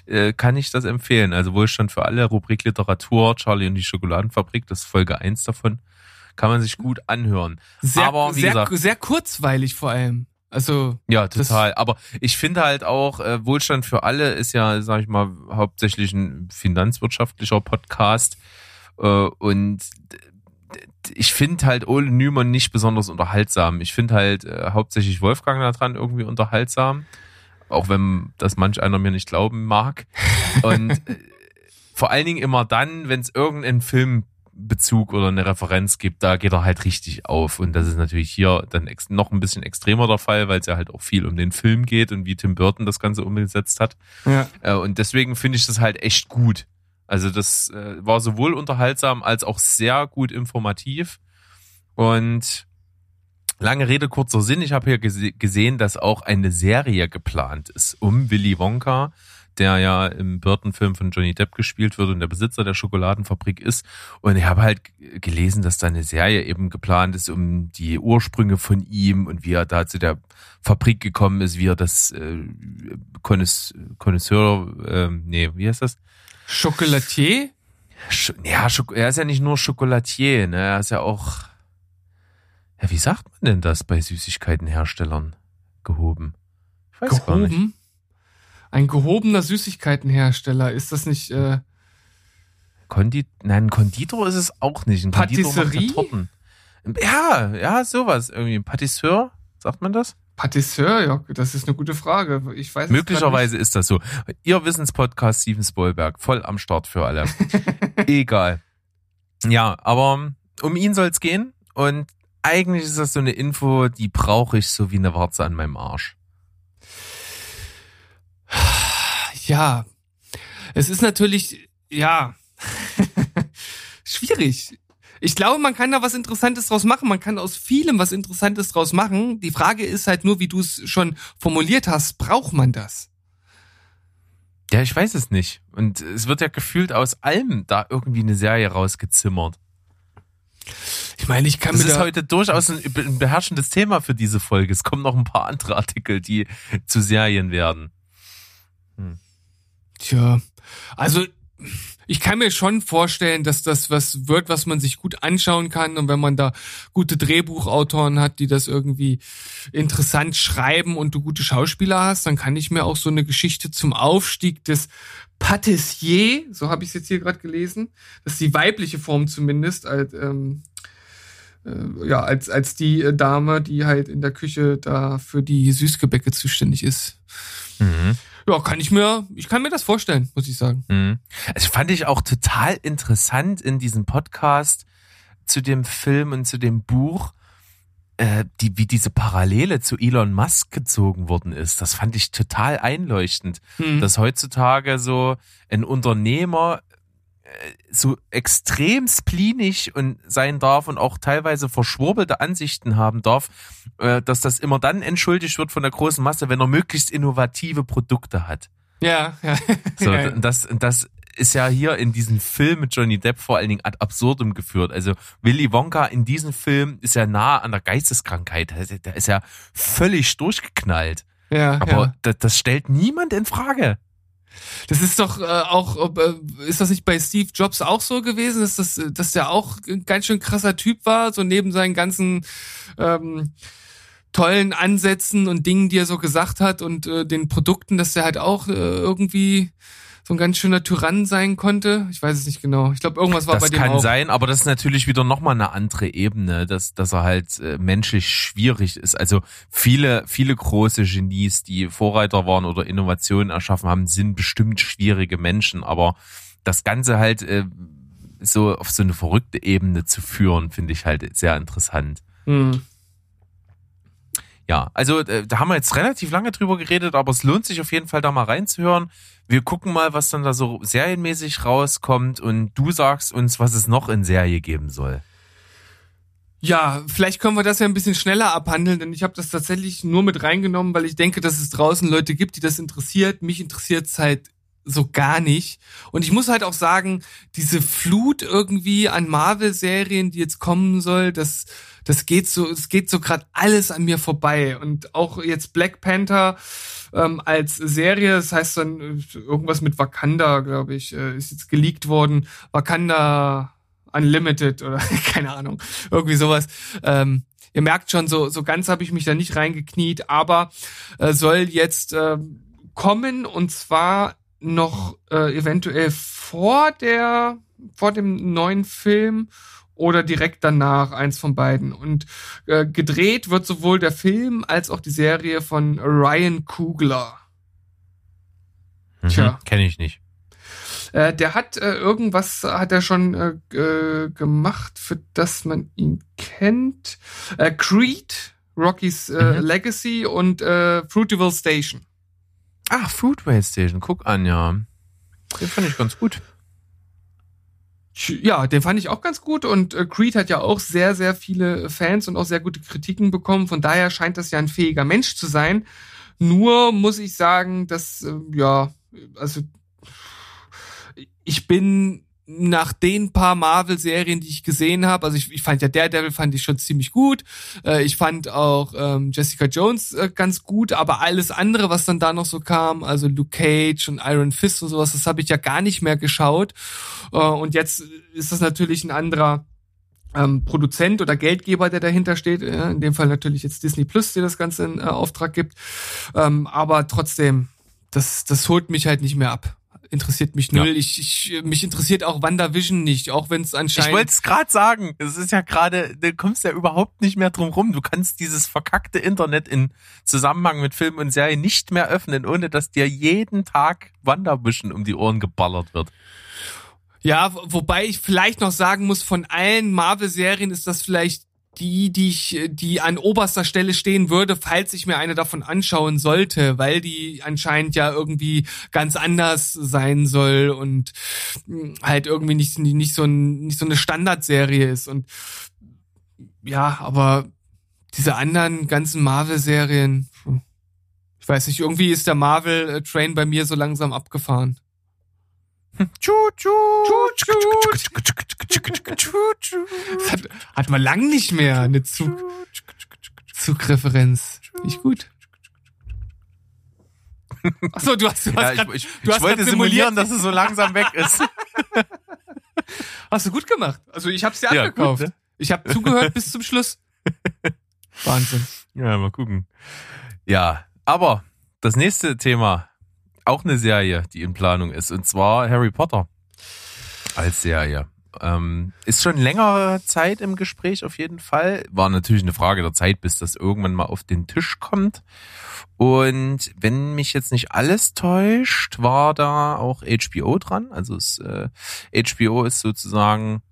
Speaker 2: äh, kann ich das empfehlen. Also Wohlstand für alle, Rubrik Literatur, Charlie und die Schokoladenfabrik, das ist Folge eins davon. Kann man sich gut anhören.
Speaker 1: Sehr,
Speaker 2: Aber wie
Speaker 1: sehr,
Speaker 2: gesagt-
Speaker 1: sehr kurzweilig vor allem. Also,
Speaker 2: Ja, total. Aber ich finde halt auch, äh, Wohlstand für alle ist ja, sag ich mal, hauptsächlich ein finanzwirtschaftlicher Podcast. Äh, und ich finde halt Ole Nümann nicht besonders unterhaltsam. Ich finde halt äh, hauptsächlich Wolfgang da dran irgendwie unterhaltsam. Auch wenn das manch einer mir nicht glauben mag. <laughs> Und äh, vor allen Dingen immer dann, wenn es irgendeinen Filmbezug oder eine Referenz gibt, da geht er halt richtig auf. Und das ist natürlich hier dann noch ein bisschen extremer der Fall, weil es ja halt auch viel um den Film geht und wie Tim Burton das Ganze umgesetzt hat.
Speaker 1: ja.
Speaker 2: Äh, und deswegen finde ich das halt echt gut. Also das äh, war sowohl unterhaltsam als auch sehr gut informativ. Und lange Rede, kurzer Sinn, ich habe hier gese gesehen, dass auch eine Serie geplant ist um Willy Wonka, der ja im Burton-Film von Johnny Depp gespielt wird und der Besitzer der Schokoladenfabrik ist. Und ich habe halt gelesen, dass da eine Serie eben geplant ist um die Ursprünge von ihm und wie er da zu der Fabrik gekommen ist, wie er das äh, Connois- Connoisseur, ähm, nee, wie heißt das?
Speaker 1: Chocolatier?
Speaker 2: Sch ja, Schok er ist ja nicht nur Schokolatier, ne? Er ist ja auch. Ja, wie sagt man denn das bei Süßigkeitenherstellern? Gehoben. Ich weiß gar nicht.
Speaker 1: Ein gehobener Süßigkeitenhersteller. Ist das nicht, äh,
Speaker 2: Kondi Nein, ein Konditor ist es auch nicht. Ein Konditor macht ja
Speaker 1: Patisserie?
Speaker 2: Torten. Ja, ja, sowas. Irgendwie ein Patisseur, sagt man das?
Speaker 1: Patisseur? Ja, das ist eine gute Frage. Ich weiß es
Speaker 2: Möglicherweise ist das so. Ihr Wissenspodcast Steven Spoilberg, voll am Start für alle. <laughs> Egal. Ja, aber um ihn soll's gehen und eigentlich ist das so eine Info, die brauche ich so wie eine Warze an meinem Arsch.
Speaker 1: grad nicht. Ja. Es ist natürlich, ja, schwierig. Ich glaube, man kann da was Interessantes draus machen. Man kann aus vielem was Interessantes draus machen. Die Frage ist halt nur, wie du es schon formuliert hast, braucht man das?
Speaker 2: Ja, ich weiß es nicht. Und es wird ja gefühlt aus allem da irgendwie eine Serie rausgezimmert.
Speaker 1: Ich meine, ich kann
Speaker 2: Das
Speaker 1: mir
Speaker 2: ist
Speaker 1: da,
Speaker 2: heute durchaus ein, ein beherrschendes Thema für diese Folge. Es kommen noch ein paar andere Artikel, die zu Serien werden.
Speaker 1: Tja, also ich kann mir schon vorstellen, dass das was wird, was man sich gut anschauen kann. Und wenn man da gute Drehbuchautoren hat, die das irgendwie interessant schreiben und du gute Schauspieler hast, dann kann ich mir auch so eine Geschichte zum Aufstieg des Patissier, so habe ich es jetzt hier gerade gelesen, das ist die weibliche Form zumindest, als, ähm, äh, ja, als, als die äh, Dame, die halt in der Küche da für die Süßgebäcke zuständig ist.
Speaker 2: Mhm.
Speaker 1: Ja, kann ich mir, ich kann mir das vorstellen, muss ich sagen.
Speaker 2: Mhm. Also fand ich auch total interessant in diesem Podcast zu dem Film und zu dem Buch, äh, die, wie diese Parallele zu Elon Musk gezogen worden ist. Das fand ich total einleuchtend,
Speaker 1: Hm.
Speaker 2: dass heutzutage so ein Unternehmer so extrem spleenig und sein darf und auch teilweise verschwurbelte Ansichten haben darf, äh, dass das immer dann entschuldigt wird von der großen Masse, wenn er möglichst innovative Produkte hat.
Speaker 1: Ja, ja.
Speaker 2: So, <laughs> das, das ist ja hier in diesem Film mit Johnny Depp vor allen Dingen ad absurdum geführt. Also Willy Wonka in diesem Film ist ja nah an der Geisteskrankheit. Also, Der ist ja völlig durchgeknallt.
Speaker 1: ja,
Speaker 2: Aber
Speaker 1: ja.
Speaker 2: das, das stellt niemand in Frage.
Speaker 1: Das ist doch äh, auch, äh, ist das nicht bei Steve Jobs auch so gewesen, dass, das, äh, dass der auch ein ganz schön krasser Typ war, so neben seinen ganzen ähm, tollen Ansätzen und Dingen, die er so gesagt hat und äh, den Produkten, dass der halt auch äh, irgendwie so ein ganz schöner Tyrann sein konnte. Ich weiß es nicht genau. Ich glaube, irgendwas war
Speaker 2: das
Speaker 1: bei dem
Speaker 2: kann
Speaker 1: auch.
Speaker 2: sein, aber das ist natürlich wieder nochmal eine andere Ebene, dass, dass er halt äh, menschlich schwierig ist. Also viele, viele große Genies, die Vorreiter waren oder Innovationen erschaffen haben, sind bestimmt schwierige Menschen, aber das Ganze halt äh, so auf so eine verrückte Ebene zu führen, finde ich halt sehr interessant.
Speaker 1: Hm.
Speaker 2: Ja, also äh, da haben wir jetzt relativ lange drüber geredet, aber es lohnt sich auf jeden Fall da mal reinzuhören. Wir gucken mal, was dann da so serienmäßig rauskommt und du sagst uns, was es noch in Serie geben soll.
Speaker 1: Ja, vielleicht können wir das ja ein bisschen schneller abhandeln, denn ich habe das tatsächlich nur mit reingenommen, weil ich denke, dass es draußen Leute gibt, die das interessiert. Mich interessiert es halt so gar nicht. Und ich muss halt auch sagen, diese Flut irgendwie an Marvel-Serien, die jetzt kommen soll, das, das geht so, es geht so gerade alles an mir vorbei. Und auch jetzt Black Panther ähm, als Serie, das heißt dann äh, irgendwas mit Wakanda, glaube ich, äh, ist jetzt geleakt worden. Wakanda Unlimited oder <laughs> keine Ahnung, irgendwie sowas. Ähm, ihr merkt schon, so, so ganz habe ich mich da nicht reingekniet, aber äh, soll jetzt äh, kommen und zwar noch äh, eventuell vor der vor dem neuen Film oder direkt danach, eins von beiden. Und äh, gedreht wird sowohl der Film als auch die Serie von Ryan Coogler. Tja.
Speaker 2: Mhm, Kenne ich nicht.
Speaker 1: Äh, der hat äh, irgendwas hat er schon äh, äh, gemacht, für das man ihn kennt. Äh, Creed, Rocky's äh,
Speaker 2: Mhm.
Speaker 1: Legacy und äh, Fruitville Station.
Speaker 2: Ah, Foodway Station, guck an, ja. Den fand ich ganz gut.
Speaker 1: Ja, den fand ich auch ganz gut und äh, Creed hat ja auch sehr, sehr viele Fans und auch sehr gute Kritiken bekommen. Von daher scheint das ja ein fähiger Mensch zu sein. Nur muss ich sagen, dass, äh, ja, also ich bin nach den paar Marvel-Serien, die ich gesehen habe, also ich, ich fand ja Daredevil fand ich schon ziemlich gut. Äh, ich fand auch ähm, Jessica Jones äh, ganz gut, aber alles andere, was dann da noch so kam, also Luke Cage und Iron Fist und sowas, das habe ich ja gar nicht mehr geschaut. Äh, und jetzt ist das natürlich ein anderer ähm, Produzent oder Geldgeber, der dahinter steht. Äh, in dem Fall natürlich jetzt Disney Plus, der das Ganze in äh, Auftrag gibt. Ähm, aber trotzdem, das, das holt mich halt nicht mehr ab. Interessiert mich null.
Speaker 2: Ja.
Speaker 1: Ich, ich, mich interessiert auch WandaVision nicht, auch wenn es
Speaker 2: Ich
Speaker 1: anscheinend.
Speaker 2: wollte es gerade sagen. Es ist ja gerade, du kommst ja überhaupt nicht mehr drum rum. Du kannst dieses verkackte Internet in Zusammenhang mit Film und Serie nicht mehr öffnen, ohne dass dir jeden Tag WandaVision um die Ohren geballert wird.
Speaker 1: Ja, wo- wobei ich vielleicht noch sagen muss, von allen Marvel-Serien ist das vielleicht die, die ich, die an oberster Stelle stehen würde, falls ich mir eine davon anschauen sollte, weil die anscheinend ja irgendwie ganz anders sein soll und mh, halt irgendwie nicht, nicht so nicht so eine Standardserie ist und ja, aber diese anderen ganzen Marvel-Serien, hm, ich weiß nicht, irgendwie ist der Marvel-Train bei mir so langsam abgefahren.
Speaker 2: Tschu, tschu,
Speaker 1: Das hat, hat man lang nicht mehr eine Zug, Zugreferenz. Finde ich gut. Achso, du hast, du
Speaker 2: Ja,
Speaker 1: hast
Speaker 2: ich,
Speaker 1: grad,
Speaker 2: ich,
Speaker 1: du
Speaker 2: ich
Speaker 1: hast
Speaker 2: wollte simulieren, dass es so langsam weg ist. <laughs>
Speaker 1: Hast du gut gemacht. Also ich hab's dir
Speaker 2: Ja,
Speaker 1: abgekauft.
Speaker 2: gut, ne?
Speaker 1: Ich habe zugehört bis zum Schluss. <laughs> Wahnsinn.
Speaker 2: Ja, mal gucken. Ja, aber das nächste Thema, auch eine Serie, die in Planung ist, und zwar Harry Potter als Serie. Ähm, ist schon längere Zeit im Gespräch auf jeden Fall. War natürlich eine Frage der Zeit, bis das irgendwann mal auf den Tisch kommt. Und wenn mich jetzt nicht alles täuscht, war da auch HBO dran. Also es, äh, HBO ist sozusagen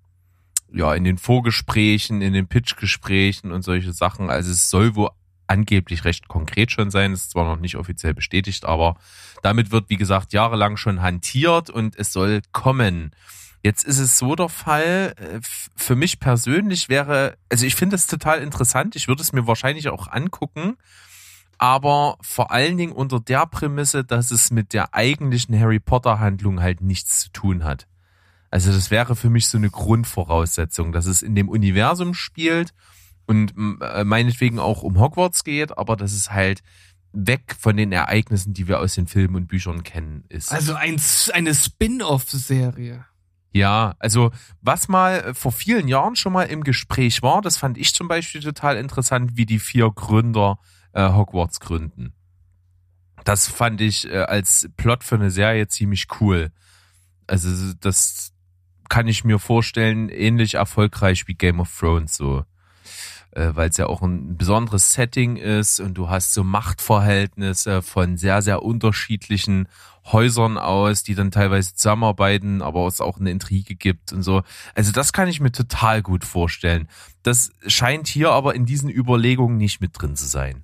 Speaker 2: ja in den Vorgesprächen, in den Pitchgesprächen und solche Sachen. Also es soll wohl angeblich recht konkret schon sein. Es ist zwar noch nicht offiziell bestätigt, aber damit wird, wie gesagt, jahrelang schon hantiert und es soll kommen. Jetzt ist es so der Fall, äh, für mich persönlich wäre, also ich finde es total interessant, ich würde es mir wahrscheinlich auch angucken, aber vor allen Dingen unter der Prämisse, dass es mit der eigentlichen Harry Potter Handlung halt nichts zu tun hat. Also das wäre für mich so eine Grundvoraussetzung, dass es in dem Universum spielt und äh, meinetwegen auch um Hogwarts geht, aber dass es halt weg von den Ereignissen, die wir aus den Filmen und Büchern kennen, ist.
Speaker 1: Also ein, eine Spin-off-Serie.
Speaker 2: Ja, also was mal vor vielen Jahren schon mal im Gespräch war, das fand ich zum Beispiel total interessant, wie die vier Gründer äh, Hogwarts gründen. Das fand ich äh, als Plot für eine Serie ziemlich cool. Also das kann ich mir vorstellen, ähnlich erfolgreich wie Game of Thrones so. Äh, Weil es ja auch ein besonderes Setting ist und du hast so Machtverhältnisse von sehr, sehr unterschiedlichen Häusern aus, die dann teilweise zusammenarbeiten, aber es auch eine Intrige gibt und so. Also das kann ich mir total gut vorstellen. Das scheint hier aber in diesen Überlegungen nicht mit drin zu sein.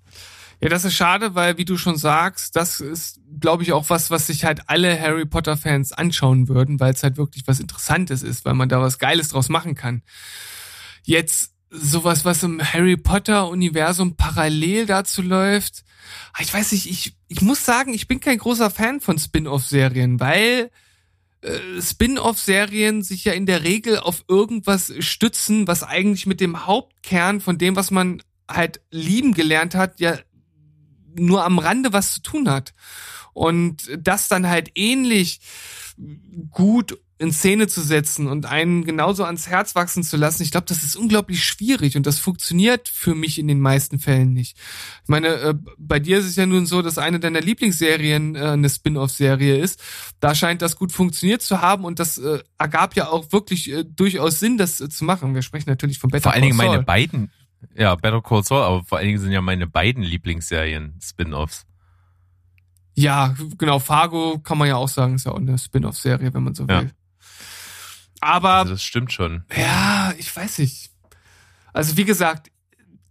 Speaker 1: Ja, das ist schade, weil, wie du schon sagst, das ist, glaube ich, auch was, was sich halt alle Harry Potter-Fans anschauen würden, weil es halt wirklich was Interessantes ist, weil man da was Geiles draus machen kann. Jetzt sowas, was im Harry Potter-Universum parallel dazu läuft, ah, ich weiß nicht, ich, ich muss sagen, ich bin kein großer Fan von Spin-off-Serien, weil äh, Spin-off-Serien sich ja in der Regel auf irgendwas stützen, was eigentlich mit dem Hauptkern von dem, was man halt lieben gelernt hat, ja nur am Rande was zu tun hat. Und das dann halt ähnlich gut in Szene zu setzen und einen genauso ans Herz wachsen zu lassen, ich glaube, das ist unglaublich schwierig und das funktioniert für mich in den meisten Fällen nicht. Ich meine, äh, bei dir ist es ja nun so, dass eine deiner Lieblingsserien äh, eine Spin-off-Serie ist. Da scheint das gut funktioniert zu haben und das äh, ergab ja auch wirklich äh, durchaus Sinn, das äh, zu machen. Wir sprechen natürlich von Better
Speaker 2: Vor allen Dingen
Speaker 1: Call
Speaker 2: meine
Speaker 1: Saul.
Speaker 2: beiden, ja, Better Call Saul, aber vor allen Dingen sind ja meine beiden Lieblingsserien Spin-offs.
Speaker 1: Ja, genau, Fargo kann man ja auch sagen, ist ja auch eine Spin-off-Serie, wenn man so will. Aber
Speaker 2: Also das stimmt schon.
Speaker 1: Ja, ich weiß nicht. Also wie gesagt,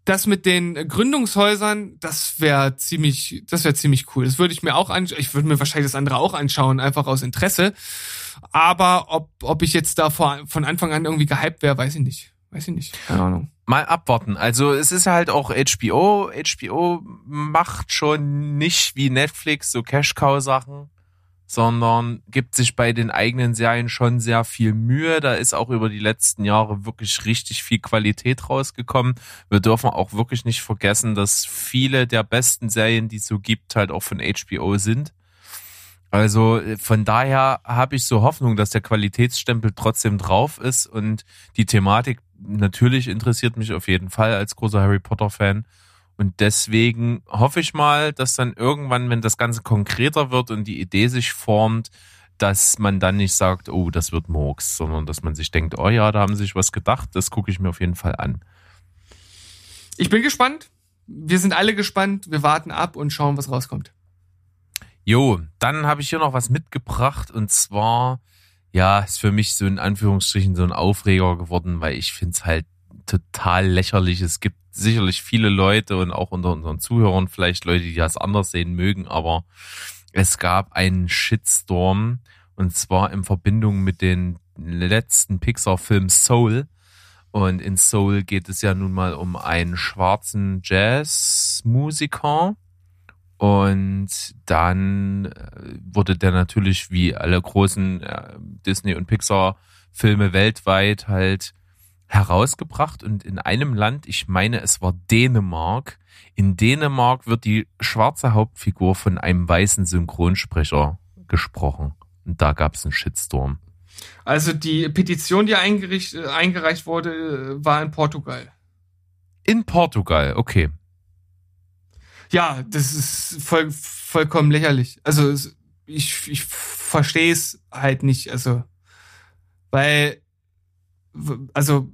Speaker 1: das mit den Gründungshäusern, das wäre ziemlich, das wäre ziemlich cool. Das würde ich mir auch anschauen. Ich würde mir wahrscheinlich das andere auch anschauen, einfach aus Interesse. Aber ob, ob ich jetzt da vor, von Anfang an irgendwie gehypt wäre, weiß ich nicht. Weiß ich nicht. Keine Ahnung.
Speaker 2: Mal abwarten. Also es ist halt auch HBO. HBO macht schon nicht wie Netflix so Cash-Cow-Sachen, sondern gibt sich bei den eigenen Serien schon sehr viel Mühe. Da ist auch über die letzten Jahre wirklich richtig viel Qualität rausgekommen. Wir dürfen auch wirklich nicht vergessen, dass viele der besten Serien, die es so gibt, halt auch von HBO sind. Also äh, von daher habe ich so Hoffnung, dass der Qualitätsstempel trotzdem drauf ist und die Thematik natürlich interessiert mich auf jeden Fall als großer Harry Potter Fan. Und deswegen hoffe ich mal, dass dann irgendwann, wenn das Ganze konkreter wird und die Idee sich formt, dass man dann nicht sagt, oh, das wird Murks, sondern dass man sich denkt, oh ja, da haben sie sich was gedacht, das gucke ich mir auf jeden Fall an.
Speaker 1: Ich bin gespannt. Wir sind alle gespannt. Wir warten ab und schauen, was rauskommt.
Speaker 2: Jo, dann habe ich hier noch was mitgebracht und zwar, ja, ist für mich so in Anführungsstrichen so ein Aufreger geworden, weil ich finde es halt total lächerlich. Es gibt sicherlich viele Leute und auch unter unseren Zuhörern vielleicht Leute, die das anders sehen mögen, aber es gab einen Shitstorm und zwar in Verbindung mit den letzten Pixar-Film Soul. Und in Soul geht es ja nun mal um einen schwarzen Jazzmusiker. Und dann äh, wurde der natürlich wie alle großen äh, Disney- und Pixar-Filme weltweit halt herausgebracht. Und in einem Land, ich meine, es war Dänemark, in Dänemark wird die schwarze Hauptfigur von einem weißen Synchronsprecher gesprochen. Und da gab es einen Shitstorm.
Speaker 1: Also die Petition, die eingereicht wurde, war in Portugal.
Speaker 2: In Portugal, okay.
Speaker 1: Ja, das ist voll, vollkommen lächerlich. Also ich, ich verstehe es halt nicht. Also, weil, also,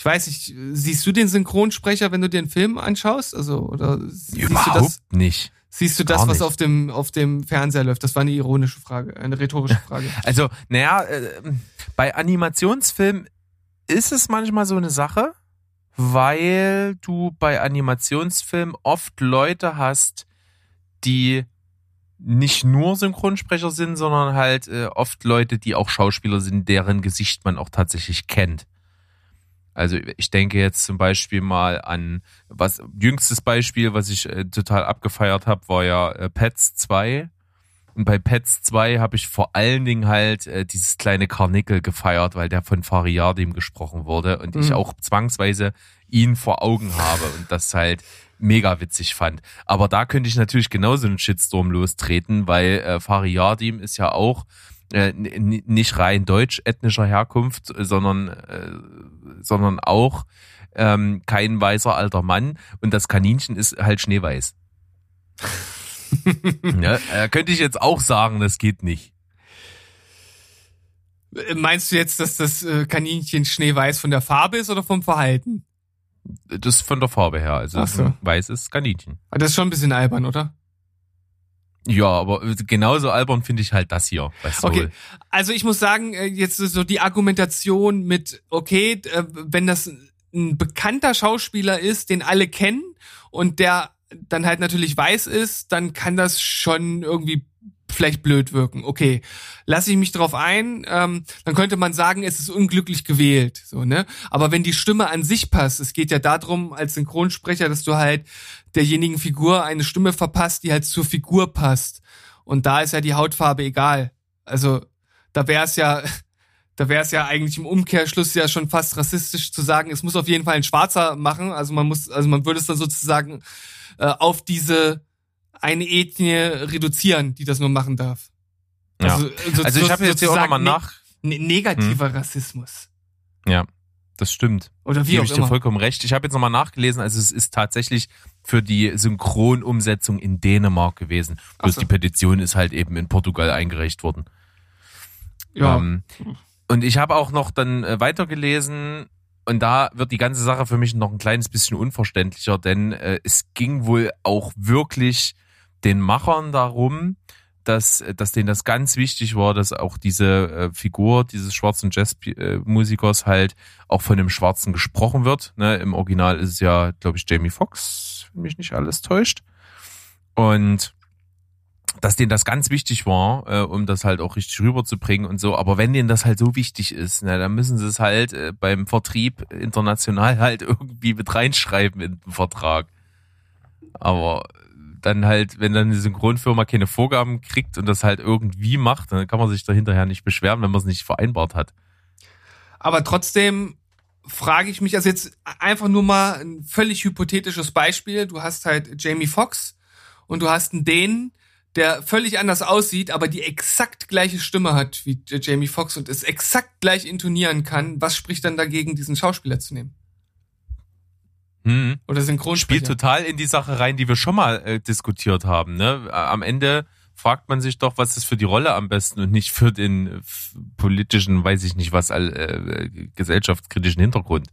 Speaker 1: ich weiß nicht, siehst du den Synchronsprecher, wenn du dir einen Film anschaust? Also, oder siehst du
Speaker 2: Überhaupt
Speaker 1: das,
Speaker 2: nicht.
Speaker 1: siehst du das, was auf dem, auf dem Fernseher läuft? Das war eine ironische Frage, eine rhetorische <laughs> Frage.
Speaker 2: Also, naja, äh, bei Animationsfilmen ist es manchmal so eine Sache, weil du bei Animationsfilmen oft Leute hast, die nicht nur Synchronsprecher sind, sondern halt äh, oft Leute, die auch Schauspieler sind, deren Gesicht man auch tatsächlich kennt. Also ich denke jetzt zum Beispiel mal an was jüngstes Beispiel, was ich äh, total abgefeiert habe, war ja äh, Pets 2. Und bei Pets 2 habe ich vor allen Dingen halt äh, dieses kleine Karnickel gefeiert, weil der von Fariadim gesprochen wurde und ich
Speaker 1: Mhm.
Speaker 2: auch zwangsweise ihn vor Augen habe und das halt mega witzig fand. Aber da könnte ich natürlich genauso einen Shitstorm lostreten, weil äh, Fariadim ist ja auch äh, nicht rein deutsch ethnischer Herkunft, sondern äh, sondern auch ähm, kein weißer alter Mann und das Kaninchen ist halt schneeweiß. <laughs> ja, äh, könnte ich jetzt auch sagen, das geht nicht.
Speaker 1: Meinst du jetzt, dass das äh, Kaninchen schneeweiß von der Farbe ist oder vom Verhalten?
Speaker 2: Das ist von der Farbe her. Also
Speaker 1: so.
Speaker 2: ein weißes Kaninchen.
Speaker 1: Ah, Das ist schon ein bisschen albern, oder?
Speaker 2: Ja, aber genauso albern finde ich halt das hier.
Speaker 1: Okay, also ich muss sagen, äh, jetzt so die Argumentation mit, okay, äh, wenn das ein bekannter Schauspieler ist, den alle kennen und der dann halt natürlich weiß ist, dann kann das schon irgendwie vielleicht blöd wirken. Okay, lasse ich mich drauf ein, ähm, dann könnte man sagen, es ist unglücklich gewählt, so ne. Aber wenn die Stimme an sich passt, es geht ja darum als Synchronsprecher, dass du halt derjenigen Figur eine Stimme verpasst, die halt zur Figur passt. Und da ist ja die Hautfarbe egal. Also da wäre es ja, <laughs> da wäre es ja eigentlich im Umkehrschluss ja schon fast rassistisch zu sagen, es muss auf jeden Fall ein Schwarzer machen. Also man muss, also man würde es dann sozusagen äh, auf diese eine Ethnie reduzieren, die das nur machen darf.
Speaker 2: Ja.
Speaker 1: Also, so-
Speaker 2: Also ich habe jetzt hier auch nochmal nach.
Speaker 1: Ne negativer Rassismus.
Speaker 2: Ja, das stimmt.
Speaker 1: Oder wie
Speaker 2: Gebe
Speaker 1: auch
Speaker 2: ich dir vollkommen recht. Ich habe jetzt nochmal nachgelesen, also es ist tatsächlich für die Synchronumsetzung in Dänemark gewesen. Bloß
Speaker 1: so.
Speaker 2: die Petition ist halt eben in Portugal eingereicht worden.
Speaker 1: Ja.
Speaker 2: Ähm, und ich habe auch noch dann äh, weitergelesen und da wird die ganze Sache für mich noch ein kleines bisschen unverständlicher, denn äh, es ging wohl auch wirklich den Machern darum, dass, dass denen das ganz wichtig war, dass auch diese äh, Figur dieses schwarzen Jazzmusikers halt auch von einem Schwarzen gesprochen wird. Ne? Im Original ist es ja, glaube ich, Jamie Foxx, wenn mich nicht alles täuscht. Und dass denen das ganz wichtig war, äh, um das halt auch richtig rüberzubringen und so. Aber wenn denen das halt so wichtig ist, na, dann müssen sie es halt äh, beim Vertrieb international halt <laughs> irgendwie mit reinschreiben in den Vertrag. Aber dann halt, wenn dann eine Synchronfirma keine Vorgaben kriegt und das halt irgendwie macht, dann kann man sich da hinterher nicht beschweren, wenn man es nicht vereinbart hat.
Speaker 1: Aber trotzdem frage ich mich, also jetzt einfach nur mal ein völlig hypothetisches Beispiel. Du hast halt Jamie Foxx und du hast einen Dänen, der völlig anders aussieht, aber die exakt gleiche Stimme hat wie Jamie Foxx und es exakt gleich intonieren kann. Was spricht dann dagegen, diesen Schauspieler zu nehmen?
Speaker 2: Hm.
Speaker 1: Oder Synchronsprecher?
Speaker 2: Spielt total in die Sache rein, die wir schon mal äh, diskutiert haben. Ne? Am Ende fragt man sich doch, was ist für die Rolle am besten und nicht für den äh, politischen, weiß ich nicht was, äh, gesellschaftskritischen Hintergrund.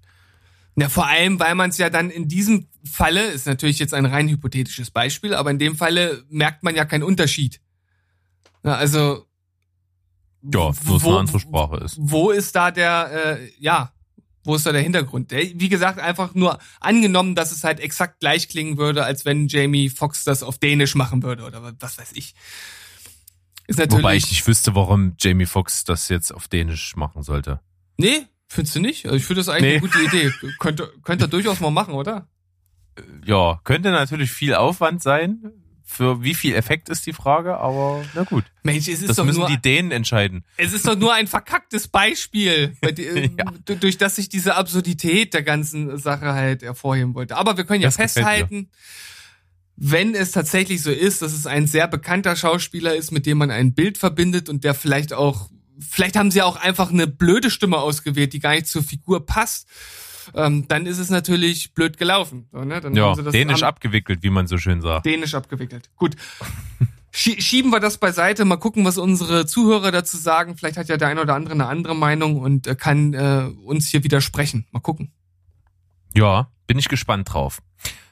Speaker 1: Ja, vor allem, weil man es ja dann in diesem Falle, ist natürlich jetzt ein rein hypothetisches Beispiel, aber in dem Falle merkt man ja keinen Unterschied. Ja, also
Speaker 2: Ja, nur es eine andere Sprache ist.
Speaker 1: Wo ist da der, äh, ja, wo ist da der Hintergrund? Wie gesagt, einfach nur angenommen, dass es halt exakt gleich klingen würde, als wenn Jamie Foxx das auf Dänisch machen würde oder was- was weiß ich. Ist natürlich.
Speaker 2: Wobei ich nicht wüsste, warum Jamie Foxx das jetzt auf Dänisch machen sollte.
Speaker 1: Nee, findest du nicht? Also ich finde das eigentlich
Speaker 2: Nee.
Speaker 1: eine gute Idee. Könnte, könnte er durchaus mal machen, oder?
Speaker 2: Ja, könnte natürlich viel Aufwand sein. Für wie viel Effekt ist die Frage, aber na gut.
Speaker 1: Mensch, es ist
Speaker 2: Das
Speaker 1: doch
Speaker 2: müssen
Speaker 1: nur,
Speaker 2: die Dänen entscheiden.
Speaker 1: es ist doch nur ein verkacktes Beispiel, <laughs>
Speaker 2: Ja.
Speaker 1: durch das sich diese Absurdität der ganzen Sache halt hervorheben wollte. Aber wir können ja
Speaker 2: Das
Speaker 1: festhalten, wenn es tatsächlich so ist, dass es ein sehr bekannter Schauspieler ist, mit dem man ein Bild verbindet und der vielleicht auch, vielleicht haben sie auch einfach eine blöde Stimme ausgewählt, die gar nicht zur Figur passt, ähm, dann ist es natürlich blöd gelaufen. So, ne? Dann
Speaker 2: Ja,
Speaker 1: haben sie das
Speaker 2: dänisch abgewickelt, wie man so schön sagt.
Speaker 1: Dänisch abgewickelt. Gut. <laughs> Schie- Schieben wir das beiseite, mal gucken, was unsere Zuhörer dazu sagen. Vielleicht hat ja der ein oder andere eine andere Meinung und äh, kann äh, uns hier widersprechen. Mal gucken.
Speaker 2: Ja, bin ich gespannt drauf.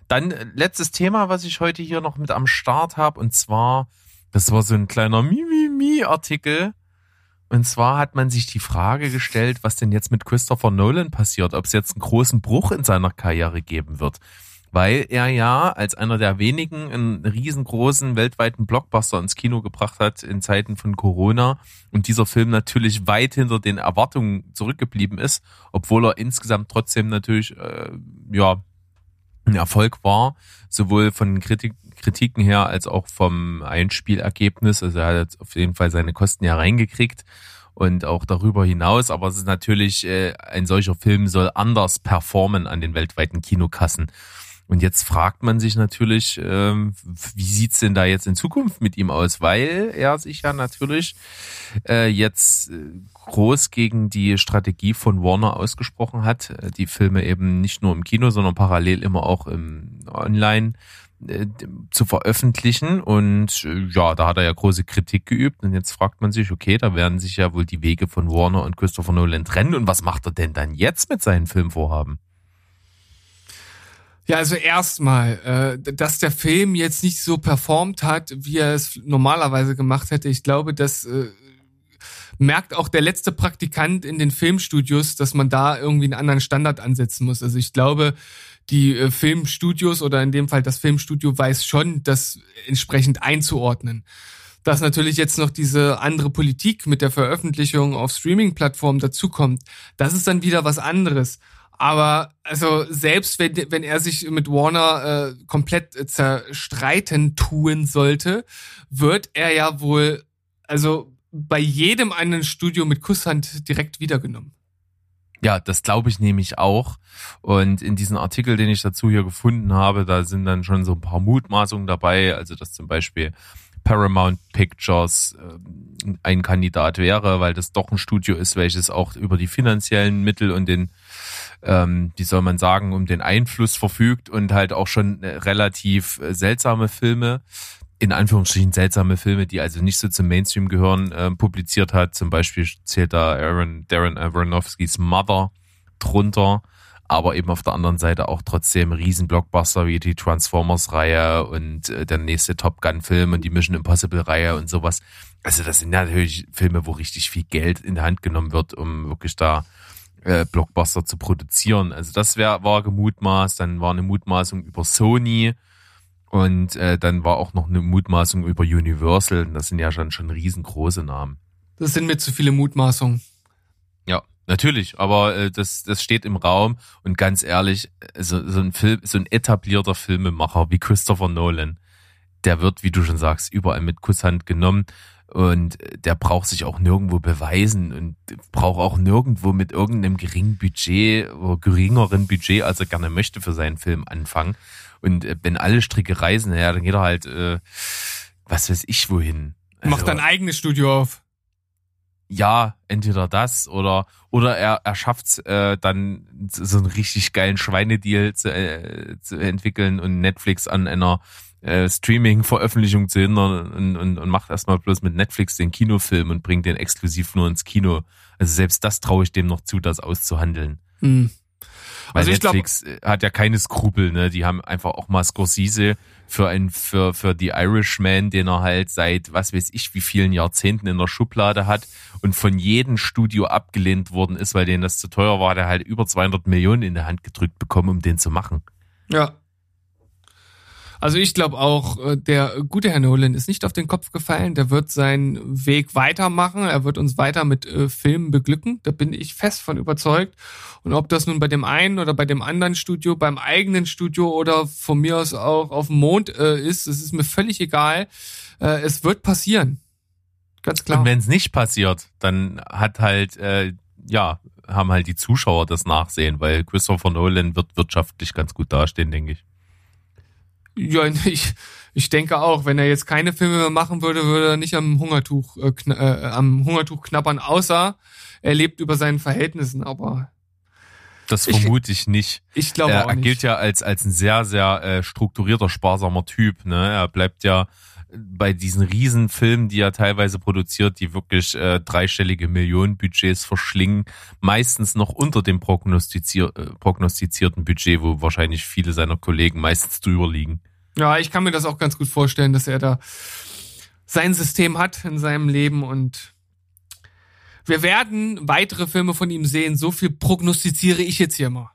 Speaker 2: Dann äh, letztes Thema, was ich heute hier noch mit am Start habe, und zwar, das war so ein kleiner Mimimi-Artikel. Und zwar hat man sich die Frage gestellt, was denn jetzt mit Christopher Nolan passiert, ob es jetzt einen großen Bruch in seiner Karriere geben wird. Weil er ja als einer der wenigen einen riesengroßen weltweiten Blockbuster ins Kino gebracht hat in Zeiten von Corona und dieser Film natürlich weit hinter den Erwartungen zurückgeblieben ist, obwohl er insgesamt trotzdem natürlich äh, ja ein Erfolg war, sowohl von Kritik, Kritiken her als auch vom Einspielergebnis. Also er hat auf jeden Fall seine Kosten ja reingekriegt und auch darüber hinaus. Aber es ist natürlich, äh, ein solcher Film soll anders performen an den weltweiten Kinokassen. Und jetzt fragt man sich natürlich, ähm, wie sieht's denn da jetzt in Zukunft mit ihm aus? Weil er sich ja natürlich äh, jetzt äh, groß gegen die Strategie von Warner ausgesprochen hat, äh, die Filme eben nicht nur im Kino, sondern parallel immer auch im Online äh, zu veröffentlichen. Und äh, ja, da hat er ja große Kritik geübt. Und jetzt fragt man sich, okay, da werden sich ja wohl die Wege von Warner und Christopher Nolan trennen. Und was macht er denn dann jetzt mit seinen Filmvorhaben?
Speaker 1: Ja, also erstmal, äh, dass der Film jetzt nicht so performt hat, wie er es normalerweise gemacht hätte. Ich glaube, das äh, merkt auch der letzte Praktikant in den Filmstudios, dass man da irgendwie einen anderen Standard ansetzen muss. Also ich glaube, die äh, Filmstudios oder in dem Fall das Filmstudio weiß schon, das entsprechend einzuordnen. Dass natürlich jetzt noch diese andere Politik mit der Veröffentlichung auf Streaming-Plattformen dazukommt, das ist dann wieder was anderes. Aber also selbst wenn, wenn er sich mit Warner äh, komplett äh, zerstreiten tun sollte, wird er ja wohl also bei jedem einen Studio mit Kusshand direkt wiedergenommen.
Speaker 2: Ja, das glaube ich nämlich auch. Und in diesem Artikel, den ich dazu hier gefunden habe, da sind dann schon so ein paar Mutmaßungen dabei. Also, dass zum Beispiel Paramount Pictures äh, ein Kandidat wäre, weil das doch ein Studio ist, welches auch über die finanziellen Mittel und den, ähm, wie soll man sagen, um den Einfluss verfügt und halt auch schon äh, relativ äh, seltsame Filme in Anführungsstrichen seltsame Filme, die also nicht so zum Mainstream gehören, äh, publiziert hat. Zum Beispiel zählt da Aaron, Darren Aronofskys Mother drunter, aber eben auf der anderen Seite auch trotzdem Riesenblockbuster wie die Transformers-Reihe und äh, der nächste Top Gun-Film und die Mission Impossible-Reihe und sowas. Also das sind natürlich Filme, wo richtig viel Geld in die Hand genommen wird, um wirklich da äh, Blockbuster zu produzieren. Also das wär, war gemutmaßt, dann war eine Mutmaßung über Sony, und äh, dann war auch noch eine Mutmaßung über Universal. Das sind ja schon, schon riesengroße Namen.
Speaker 1: Das sind mir zu viele Mutmaßungen.
Speaker 2: Ja, natürlich. Aber äh, das, das steht im Raum. Und ganz ehrlich, so, so ein Film, so ein etablierter Filmemacher wie Christopher Nolan, der wird, wie du schon sagst, überall mit Kusshand genommen. Und der braucht sich auch nirgendwo beweisen und braucht auch nirgendwo mit irgendeinem geringen Budget oder geringeren Budget, als er gerne möchte für seinen Film anfangen. Und äh, wenn alle Stricke reisen, ja, dann geht er halt, äh, was weiß ich wohin.
Speaker 1: Also, Macht ein eigenes Studio auf.
Speaker 2: Ja, entweder das oder oder er, er schafft äh, dann so einen richtig geilen Schweinedeal zu, äh, zu entwickeln und Netflix an einer äh, Streaming-Veröffentlichung zu hindern und, und, und macht erstmal bloß mit Netflix den Kinofilm und bringt den exklusiv nur ins Kino. Also selbst das traue ich dem noch zu, das auszuhandeln.
Speaker 1: Hm.
Speaker 2: Weil
Speaker 1: Also ich glaub-
Speaker 2: Netflix hat ja keine Skrupel, ne? Die haben einfach auch mal Scorsese für ein, für, für die Irishman, den er halt seit was weiß ich wie vielen Jahrzehnten in der Schublade hat und von jedem Studio abgelehnt worden ist, weil denen das zu teuer war, der halt über 200 Millionen in der Hand gedrückt bekommen, um den zu machen.
Speaker 1: Ja. Also ich glaube auch, äh, der gute Herr Nolan ist nicht auf den Kopf gefallen. Der wird seinen Weg weitermachen. Er wird uns weiter mit äh, Filmen beglücken. Da bin ich fest von überzeugt. Und ob das nun bei dem einen oder bei dem anderen Studio, beim eigenen Studio oder von mir aus auch auf dem Mond äh, ist, es ist mir völlig egal. Äh, es wird passieren. Ganz klar.
Speaker 2: Und wenn es nicht passiert, dann hat halt, äh, ja, haben halt die Zuschauer das Nachsehen, weil Christopher Nolan wird wirtschaftlich ganz gut dastehen, denke ich.
Speaker 1: Ja, <laughs> ich, ich denke auch, wenn er jetzt keine Filme mehr machen würde, würde er nicht am Hungertuch, äh, äh, am Hungertuch knabbern, außer er lebt über seinen Verhältnissen. Aber
Speaker 2: Das
Speaker 1: Ich-
Speaker 2: vermute ich nicht.
Speaker 1: ich glaube
Speaker 2: er,
Speaker 1: auch
Speaker 2: er
Speaker 1: nicht.
Speaker 2: gilt ja als, als ein sehr, sehr äh, strukturierter, sparsamer Typ. Ne? Er bleibt ja bei diesen Riesenfilmen, die er teilweise produziert, die wirklich äh, dreistellige Millionenbudgets verschlingen, meistens noch unter dem prognostizier äh, prognostizierten Budget, wo wahrscheinlich viele seiner Kollegen meistens drüber liegen.
Speaker 1: Ja, ich kann mir das auch ganz gut vorstellen, dass er da sein System hat in seinem Leben und wir werden weitere Filme von ihm sehen. So viel prognostiziere ich jetzt hier mal.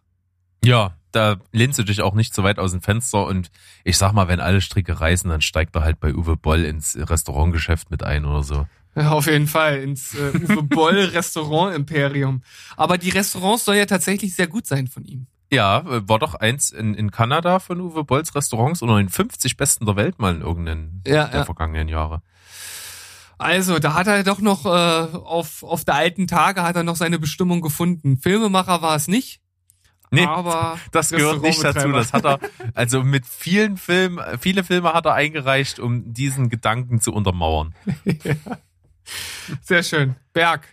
Speaker 2: Ja, da lehnst du dich auch nicht so weit aus dem Fenster und ich sag mal, wenn alle Stricke reißen, dann steigt er halt bei Uwe Boll ins Restaurantgeschäft mit ein oder so.
Speaker 1: Ja, auf jeden Fall ins äh, Uwe Boll <laughs> Restaurant Imperium. Aber die Restaurants soll ja tatsächlich sehr gut sein von ihm.
Speaker 2: Ja, äh, war doch eins in, in Kanada von Uwe Bolls Restaurants oder in 50 besten der Welt mal in irgendeinen
Speaker 1: Ja,
Speaker 2: der
Speaker 1: ja.
Speaker 2: vergangenen Jahre.
Speaker 1: Also, da hat er doch noch äh, auf, auf der alten Tage hat er noch seine Bestimmung gefunden. Filmemacher war es nicht.
Speaker 2: Nee,
Speaker 1: aber <laughs>
Speaker 2: das gehört nicht dazu. Das hat er, also mit vielen Filmen, viele Filme hat er eingereicht, um diesen Gedanken zu untermauern. <laughs>
Speaker 1: Sehr schön. Berg.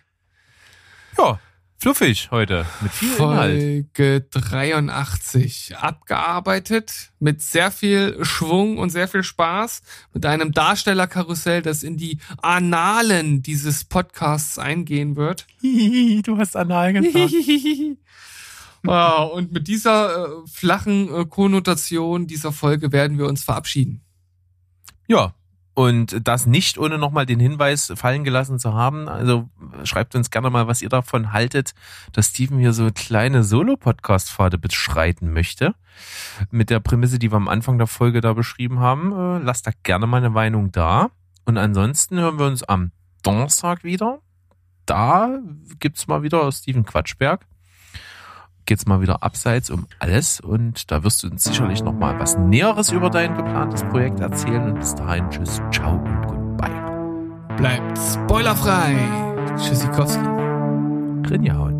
Speaker 2: Ja, fluffig heute mit viel Inhalt.
Speaker 1: Folge 83. Abgearbeitet mit sehr viel Schwung und sehr viel Spaß. Mit einem Darstellerkarussell, das in die Annalen dieses Podcasts eingehen wird.
Speaker 2: du hast anal gesagt. <laughs>
Speaker 1: Ah, und mit dieser äh, flachen äh, Konnotation dieser Folge werden wir uns verabschieden.
Speaker 2: Ja, und das nicht ohne nochmal den Hinweis fallen gelassen zu haben. Also schreibt uns gerne mal, was ihr davon haltet, dass Steven hier so kleine Solo-Podcast-Pfade beschreiten möchte. Mit der Prämisse, die wir am Anfang der Folge da beschrieben haben. Äh, lasst da gerne mal eine Meinung da. Und ansonsten hören wir uns am Donnerstag wieder. Da gibt's mal wieder Steven Quatschberg geht's mal wieder abseits um alles und da wirst du uns sicherlich noch mal was Näheres über dein geplantes Projekt erzählen und bis dahin tschüss, ciao und goodbye.
Speaker 1: Bleibt spoilerfrei. Tschüssikowski.
Speaker 2: Grinjahauen.